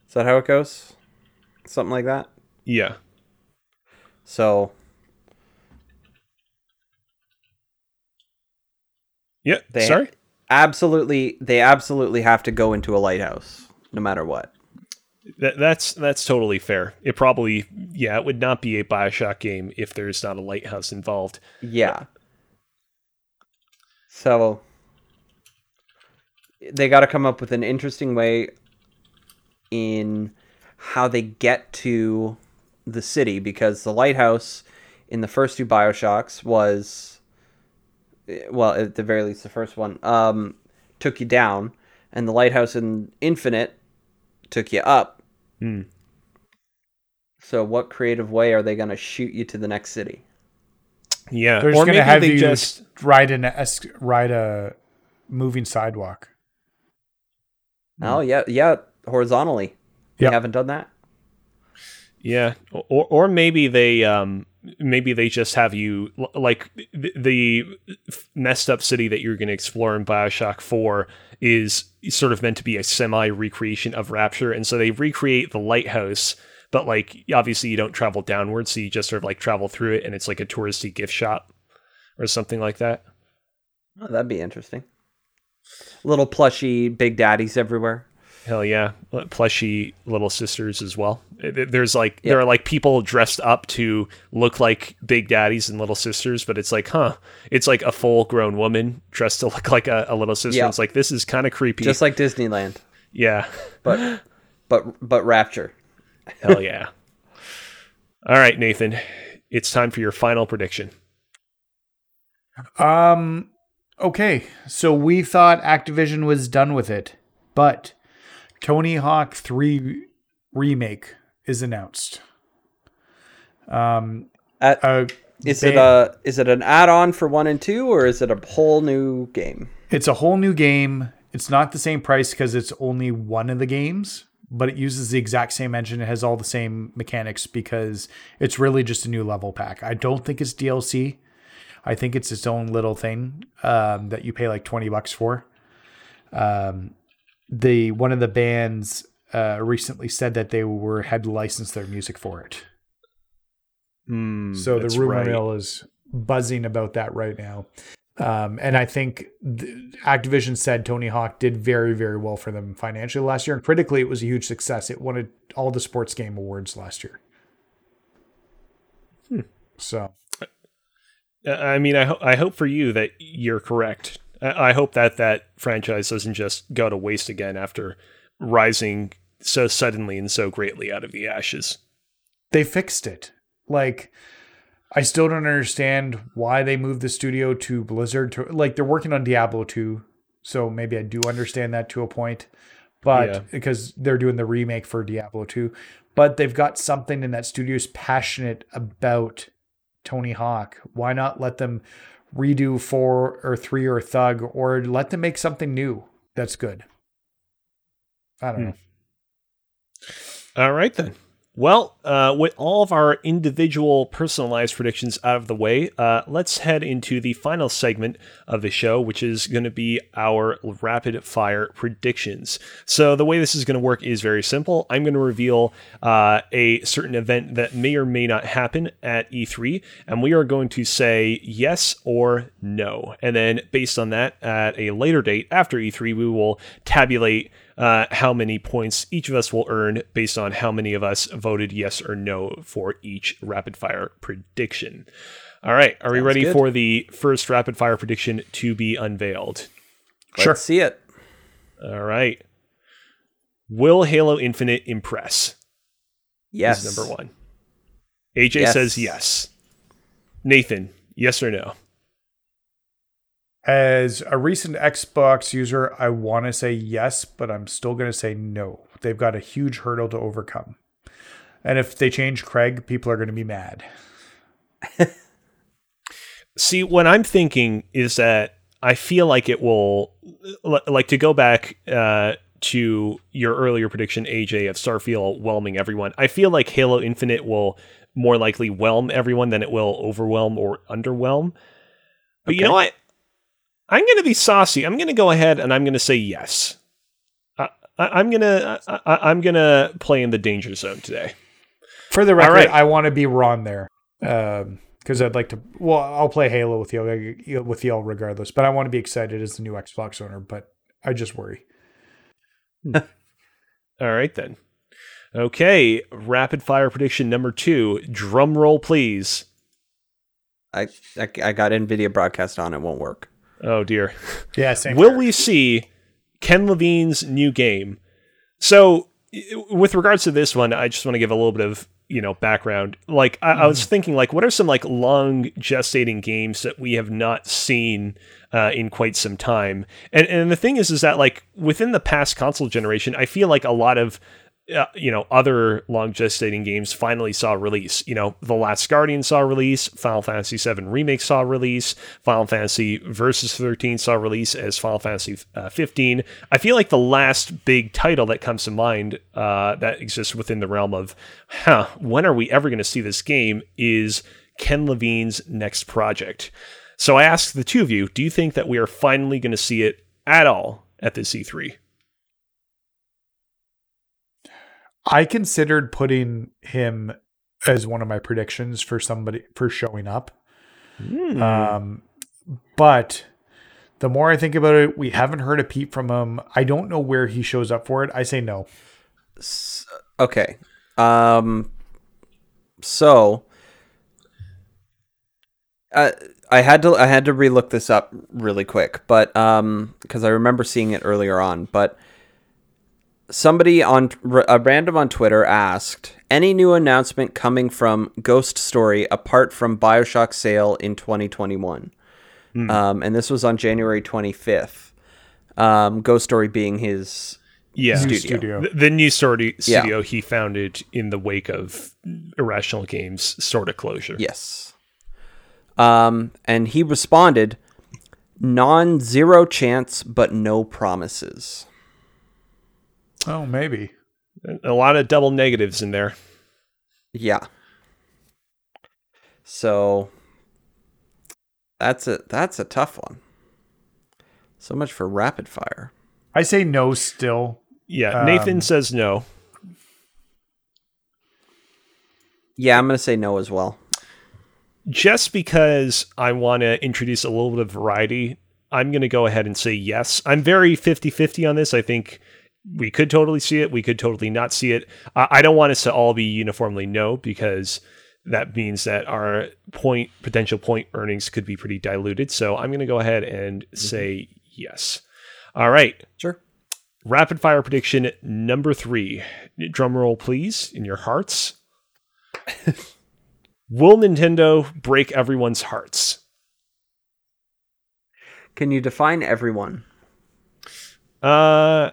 Is that how it goes? Something like that. Yeah. So Yeah. They- Sorry. absolutely, they absolutely have to go into a lighthouse, no matter what. That, that's that's totally fair. It probably yeah, it would not be a BioShock game if there's not a lighthouse involved. Yeah. So they got to come up with an interesting way in how they get to the city because the lighthouse in the first two BioShocks was well, at the very least the first one um took you down and the lighthouse in Infinite took you up. Hmm. So what creative way are they going to shoot you to the next city? Yeah, They're or just gonna maybe have they you just ride an es- ride a moving sidewalk. Oh yeah, yeah, horizontally. You Yep. haven't done that. Yeah, or or maybe they um maybe they just have you like the, the messed up city that you're going to explore in BioShock 4 is sort of meant to be a semi recreation of Rapture and so they recreate the lighthouse but like obviously you don't travel downwards so you just sort of like travel through it and it's like a touristy gift shop or something like that. Oh, that'd be interesting. Little plushy big daddies everywhere. Hell yeah, plushy little sisters as well. There's like Yeah. there are like people dressed up to look like big daddies and little sisters, but it's like, huh? It's like a full grown woman dressed to look *laughs* like a, a little sister. Yeah. It's like this is kind of creepy. Just like Disneyland, yeah, but but but Rapture. hell yeah. *laughs* All right, Nathan, it's time for your final prediction. Um. Okay, so we thought Activision was done with it, but Tony Hawk Three remake is announced. Um. At, A is it a is it an add-on for one and two, or is it a whole new game? It's a whole new game. It's not the same price because it's only one of the games, but it uses the exact same engine. It has all the same mechanics because it's really just a new level pack. I don't think it's DLC. I think it's its own little thing um, that you pay like twenty bucks for. Um, the one of the bands uh, recently said that they were had licensed their music for it. Hmm, So the rumor right. mill is buzzing about that right now. Um, and I think th- Activision said Tony Hawk did very, very well for them financially last year. And critically, it was a huge success. It won all the sports game awards last year. Hmm. So, I mean, I, ho- I hope for you that you're correct. I hope that that franchise doesn't just go to waste again after rising so suddenly and so greatly out of the ashes. They fixed it. Like, I still don't understand why they moved the studio to Blizzard. To like, they're working on Diablo 2, so maybe I do understand that to a point. But Yeah. because they're doing the remake for Diablo 2, but they've got something in that studio's passionate about Tony Hawk. Why not let them redo four or three or Thug, or let them make something new that's good? I don't Hmm. know. All right then. Well, uh, with all of our individual personalized predictions out of the way, uh, let's head into the final segment of the show, which is going to be our rapid fire predictions. So, the way this is going to work is very simple. I'm going to reveal uh, a certain event that may or may not happen at E3, and we are going to say yes or no. And then, based on that, at a later date after E3, we will tabulate uh, how many points each of us will earn based on how many of us voted yes or no for each rapid fire prediction. All right, are we ready good. for the first rapid fire prediction to be unveiled? Sure. Let's see it. All right. Will Halo Infinite impress? Yes. Number one. AJ Yes. says yes. Nathan, yes or no? As a recent Xbox user, I want to say yes, but I'm still going to say no. They've got a huge hurdle to overcome. And if they change Craig, people are going to be mad. See, what I'm thinking is that I feel like it will, like to go back uh, to your earlier prediction, AJ, of Starfield whelming everyone. I feel like Halo Infinite will more likely whelm everyone than it will overwhelm or underwhelm. But you know what? I'm going to be saucy. I'm going to go ahead and I'm going to say yes. I, I, I'm gonna I, I- I'm gonna play in the danger zone today. For the record, right. I want to be Ron there. Um, because I'd like to. Well, I'll play Halo with you with y'all regardless. But I want to be excited as the new Xbox owner. But I just worry. Hmm. *laughs* All right then. Okay, rapid fire prediction number two. Drum roll, please. I, I I got Nvidia broadcast on. It won't work. Oh dear. Yeah, same. Will here. we see Ken Levine's new game? So, with regards to this one, I just want to give a little bit of you know background. Like, I, I was thinking, like, what are some like long gestating games that we have not seen uh, in quite some time? And and the thing is, is that like within the past console generation, I feel like a lot of uh, you know other long gestating games finally saw release. You know the last guardian saw release final fantasy 7 remake saw release final fantasy versus 13 saw release as final fantasy uh, 15 i feel like the last big title that comes to mind uh, that exists within the realm of huh when are we ever going to see this game is ken levine's next project. So i ask the two of you do you think that we are finally going to see it at all at the E3 I considered putting him as one of my predictions for somebody for showing up. Hmm. Um, but the more I think about it, we haven't heard a peep from him. I don't know where he shows up for it. I say no. Okay. Um. So. Uh, I had to I had to relook this up really quick, but um, because I remember seeing it earlier on, but somebody on a random on Twitter asked any new announcement coming from Ghost Story apart from Bioshock sale in 2021, um, and this was on January 25th. Um, Ghost Story being his yeah New Studio. studio. The, the new studio, Yeah. studio he founded in the wake of Irrational Games sort of closure. Yes. Um, and he responded, non zero chance, but no promises. Oh, maybe. A lot of double negatives in there. Yeah. So that's a that's a tough one. So much for rapid fire. I say no still. Yeah, Nathan Um, says no. Yeah, I'm gonna say no as well. Just because I want to introduce a little bit of variety, I'm going to go ahead and say yes. I'm very 50 50 on this. I think we could totally see it. We could totally not see it. I I don't want us to all be uniformly no because that means that our point potential point earnings could be pretty diluted. So I'm going to go ahead and say yes. All right. Sure. Rapid fire prediction number three. Drum roll, please, in your hearts. *laughs* Will Nintendo break everyone's hearts? Can you define everyone? Uh,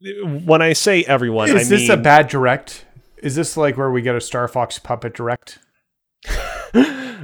when I say everyone, Is I this mean a bad direct? Is this like where we get a Star Fox puppet direct? *laughs*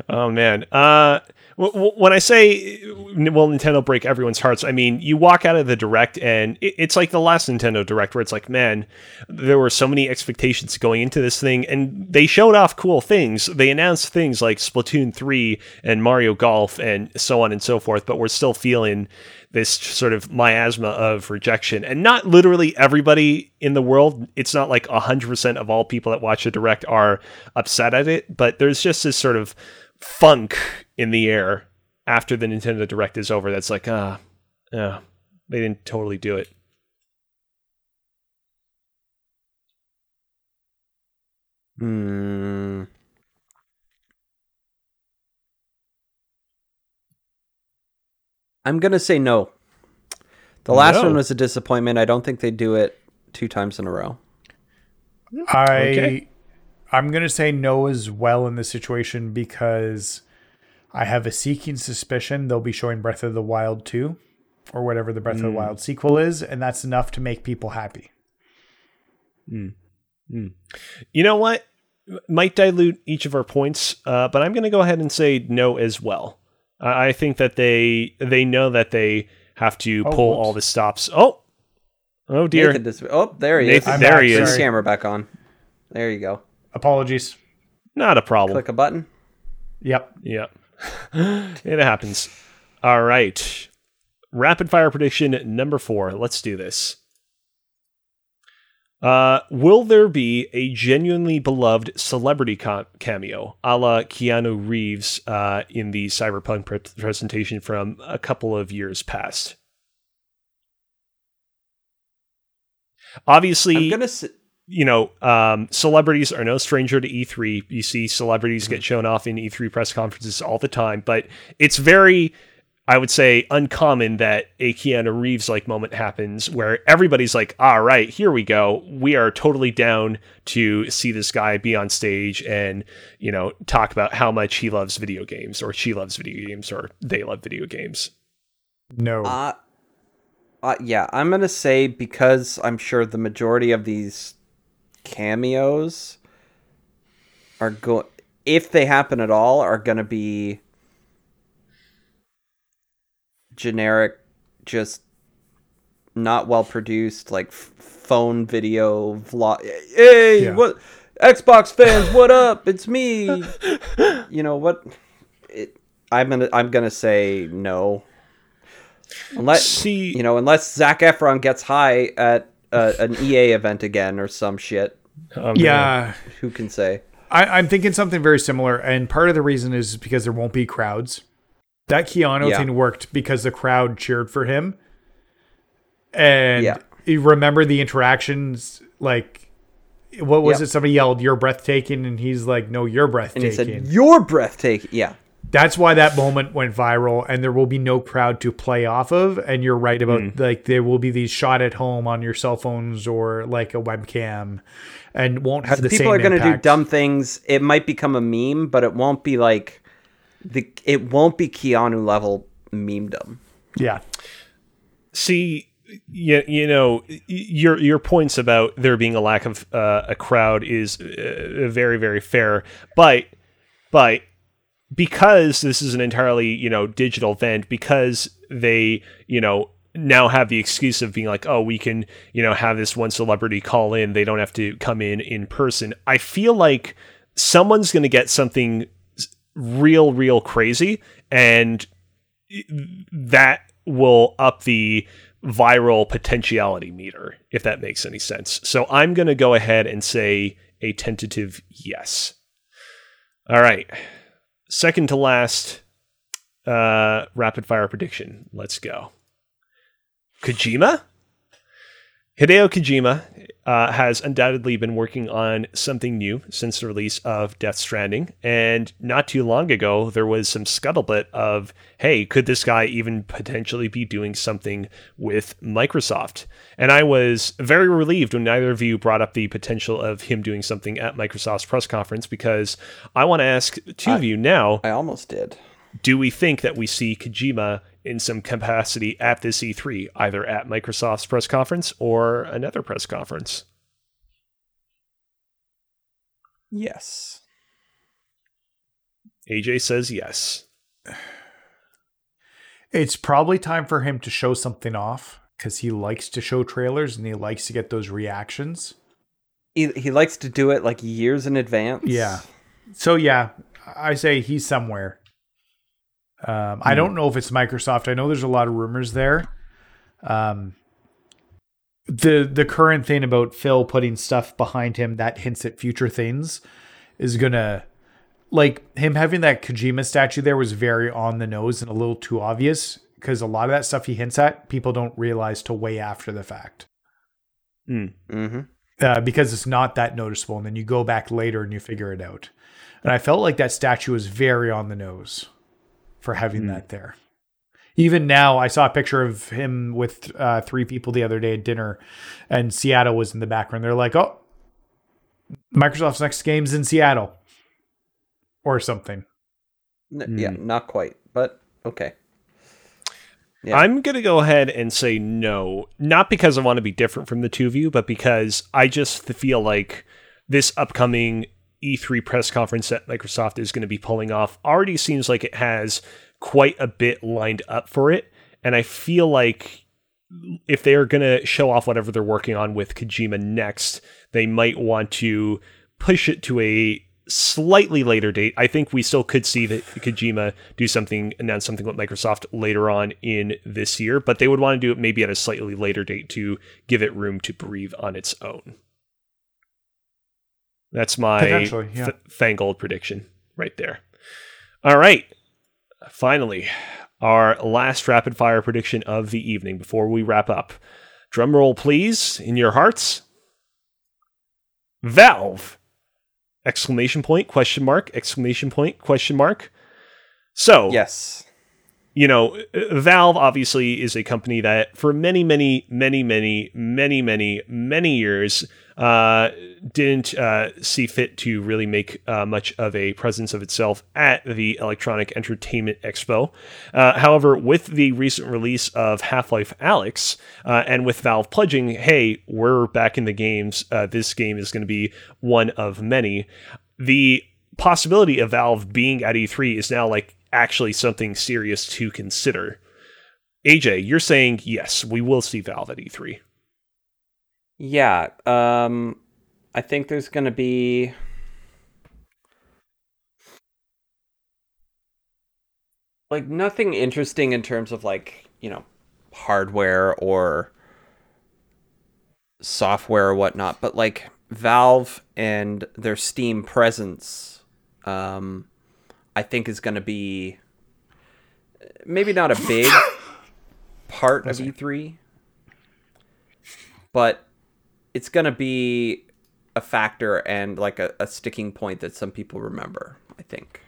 oh man. Uh, w- w- when I say will Nintendo break everyone's hearts, I mean you walk out of the direct and it- it's like the last Nintendo direct where it's like, man, there were so many expectations going into this thing, and they showed off cool things. They announced things like Splatoon three and Mario Golf and so on and so forth, but we're still feeling this sort of miasma of rejection and not literally everybody in the world it's not like 100% of all people that watch the direct are upset at it but there's just this sort of funk in the air after the nintendo direct is over that's like ah yeah they didn't totally do it Hmm. I'm gonna say no. The last No. one was a disappointment. I don't think they do it two times in a row. I Okay. I'm gonna say no as well in this situation because I have a seeking suspicion they'll be showing Breath of the Wild 2 or whatever the Breath of the hmm. Wild sequel is, and that's enough to make people happy. Hmm. Hmm. you know what might dilute each of our points uh, but i'm going to go ahead and say no as well i I think that they they know that they have to Oh, pull whoops. all the stops oh oh dear Nathan dis- oh, there he Nathan, is. there back, he is camera back on. There you go. Apologies. not a problem Click a button. Yep. Yep. *laughs* it happens. All right. Rapid fire prediction number four. Let's do this. Uh, will there be a genuinely beloved celebrity ca- cameo a la Keanu Reeves uh, in the Cyberpunk pre- presentation from a couple of years past? Obviously, I'm gonna. s you know, um, celebrities are no stranger to E3. You see celebrities Mm-hmm. get shown off in E3 press conferences all the time, but it's very, I would say, uncommon that a Keanu Reeves like moment happens where everybody's like, all right, here we go. We are totally down to see this guy be on stage and, you know, talk about how much he loves video games or she loves video games or they love video games. No. Uh, uh, yeah, I'm gonna say because I'm sure the majority of these cameos are going, if they happen at all are gonna be generic, just not well produced, like f- phone video vlog. Hey, Yeah. what Xbox fans? What up? It's me. *laughs* you know what? It, I'm gonna I'm gonna say no. Unless See- you know, unless Zac Efron gets high at uh, an EA event again or some shit, Um, yeah. who can say? I, I'm thinking something very similar, and part of the reason is because there won't be crowds. That Keanu Yeah. thing worked because the crowd cheered for him, and Yeah. you remember the interactions. Like, what was Yep. it? Somebody yelled, "You're breathtaking," and he's like, "No, you're And breathtaking." he said, "You're breathtaking." Yeah, That's why that moment went viral, and there will be no crowd to play off of. And you're right about mm. like there will be these shot at home on your cell phones or like a webcam, and won't have the people are gonna do dumb things. It might become a meme, but it won't be like the. It won't be Keanu level memedom. Yeah, see you, you know your your points about there being a lack of uh, a crowd is uh, very very fair but but because this is an entirely you know digital event because they you know now have the excuse of being like oh we can you know have this one celebrity call in they don't have to come in in person i feel like someone's going to get something real real crazy and that will up the viral potentiality meter, if that makes any sense. So I'm going to go ahead and say a tentative yes. All right. Second to last uh, rapid fire prediction. Let's go. Kojima? Hideo Kojima uh, has undoubtedly been working on something new since the release of Death Stranding. And not too long ago, there was some scuttlebutt of, hey, could this guy even potentially be doing something with Microsoft? And I was very relieved when neither of you brought up the potential of him doing something at Microsoft's press conference because I want to ask two I, of you now. I almost did. Do we think that we see Kojima in some capacity at this E3, either at Microsoft's press conference or another press conference. Yes. AJ says yes. *sighs* It's probably time for him to show something off because he likes to show trailers and he likes to get those reactions. He, he likes to do it like years in advance. Yeah. So, yeah, I say he's somewhere. Um, I don't know if it's Microsoft. I know there's a lot of rumors there. Um, the the current thing about Phil putting stuff behind him that hints at future things is gonna like him having that Kojima statue there was very on the nose and a little too obvious because a lot of that stuff he hints at people don't realize till way after the fact. Mm. Mm-hmm. Uh, because it's not that noticeable, and then you go back later and you figure it out. And I felt like that statue was very on the nose for having mm. that there. Even now, I saw a picture of him with uh, three people the other day at dinner, and Seattle was in the background. They're like, "Oh, Microsoft's next game's in Seattle," or something. N- yeah, mm. not quite, but okay. Yeah. I'm going to go ahead and say no, not because I want to be different from the two of you, but because I just feel like this upcoming E3 press conference that Microsoft is going to be pulling off already seems like it has quite a bit lined up for it. And I feel like if they're going to show off whatever they're working on with Kojima next, they might want to push it to a slightly later date. I think we still could see that Kojima do something, announce something with Microsoft later on in this year, but they would want to do it maybe at a slightly later date to give it room to breathe on its own. That's my yeah. th- Fangold prediction right there. All right. Finally, our last rapid fire prediction of the evening before we wrap up. Drum roll, please, in your hearts. Valve! Exclamation point, question mark, exclamation point, question mark. So, yes you know, Valve obviously is a company that for many, many, many, many, many, many, many years uh, didn't uh, see fit to really make uh, much of a presence of itself at the Electronic Entertainment Expo. Uh, however, with the recent release of Half Life Alyx uh, and with Valve pledging, hey, we're back in the games, uh, this game is going to be one of many, the possibility of Valve being at E3 is now like actually something serious to consider. AJ, you're saying yes, we will see Valve at E3. Yeah, um I think there's going to be like nothing interesting in terms of like, you know, hardware or software or whatnot, but like Valve and their Steam presence um I think is going to be maybe not a big *coughs* part of E3, but it's going to be a factor and like a, a, sticking point that some people remember, I think.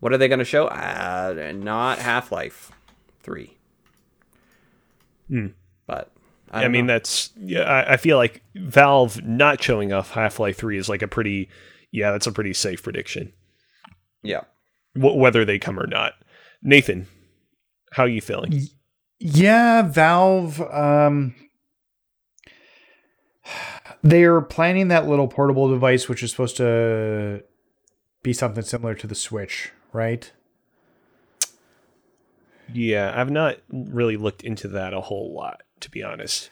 What are they going to show? Uh, not Half Life 3. Hmm. But I, I mean, know. that's yeah. I, I, feel like Valve not showing off Half Life Three is like a pretty yeah. That's a pretty safe prediction. Yeah. W- whether they come or not. Nathan, how are you feeling? Yeah, Valve. Um, they're planning that little portable device, which is supposed to be something similar to the Switch, right? Yeah, I've not really looked into that a whole lot, to be honest.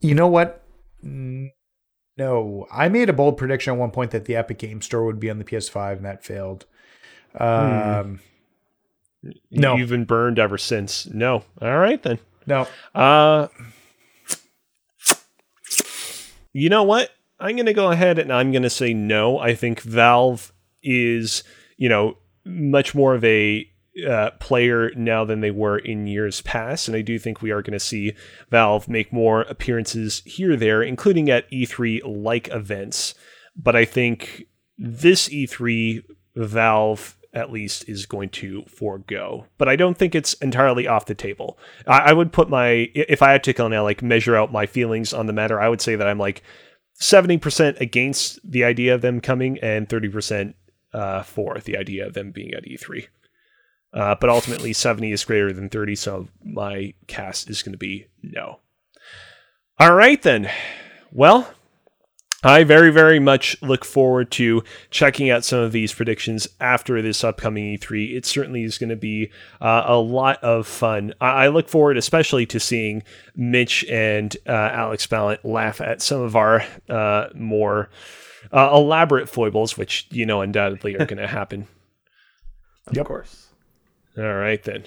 You know what? No, I made a bold prediction at one point that the Epic Game Store would be on the PS5, and that failed. Um, hmm. No, you've been burned ever since. No, all right then. No. Uh, you know what? I'm going to go ahead and I'm going to say no. I think Valve is, you know, much more of a uh, player now than they were in years past. And I do think we are going to see Valve make more appearances here, there, including at E3 like events. But I think this E3, Valve at least is going to forego. But I don't think it's entirely off the table. I, I would put my, if I had to kind of like measure out my feelings on the matter, I would say that I'm like 70% against the idea of them coming and 30% uh, for the idea of them being at E3. Uh, but ultimately, 70 is greater than 30, so my cast is going to be no. All right, then. Well, I very, very much look forward to checking out some of these predictions after this upcoming E3. It certainly is going to be uh, a lot of fun. I-, I, look forward especially to seeing Mitch and uh, Alex Ballant laugh at some of our uh, more uh, elaborate foibles, which, you know, undoubtedly are going *laughs* to happen. Of yep. course. All right, then.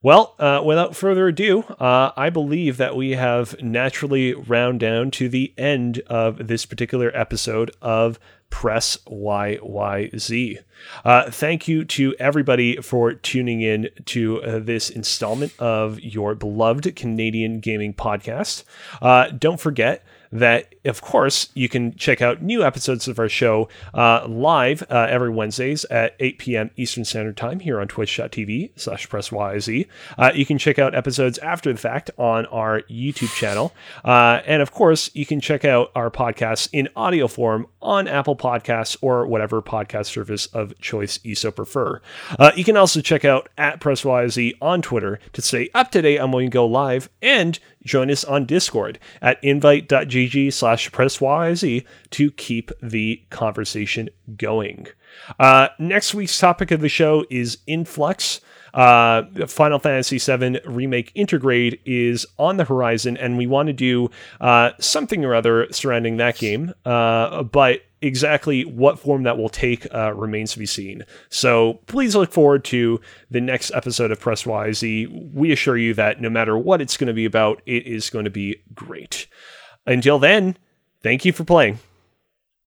Well, uh, without further ado, uh, I believe that we have naturally round down to the end of this particular episode of Press YYZ. Uh, thank you to everybody for tuning in to uh, this installment of your beloved Canadian gaming podcast. Uh, don't forget that, of course, you can check out new episodes of our show uh, live uh, every Wednesdays at 8 p.m. Eastern Standard Time here on twitch.tv slash pressyz. Uh, you can check out episodes after the fact on our YouTube channel. Uh, and, of course, you can check out our podcasts in audio form on Apple Podcasts or whatever podcast service of choice you so prefer. Uh, you can also check out at pressyz on Twitter to stay up to date on when we go live and join us on Discord at invite.gg slash pressyz to keep the conversation going. Uh, next week's topic of the show is Influx. Uh, Final Fantasy VII Remake Intergrade is on the horizon, and we want to do uh, something or other surrounding that game. Uh, but exactly what form that will take uh, remains to be seen. So please look forward to the next episode of Press YZ. We assure you that no matter what it's going to be about, it is going to be great. Until then, thank you for playing.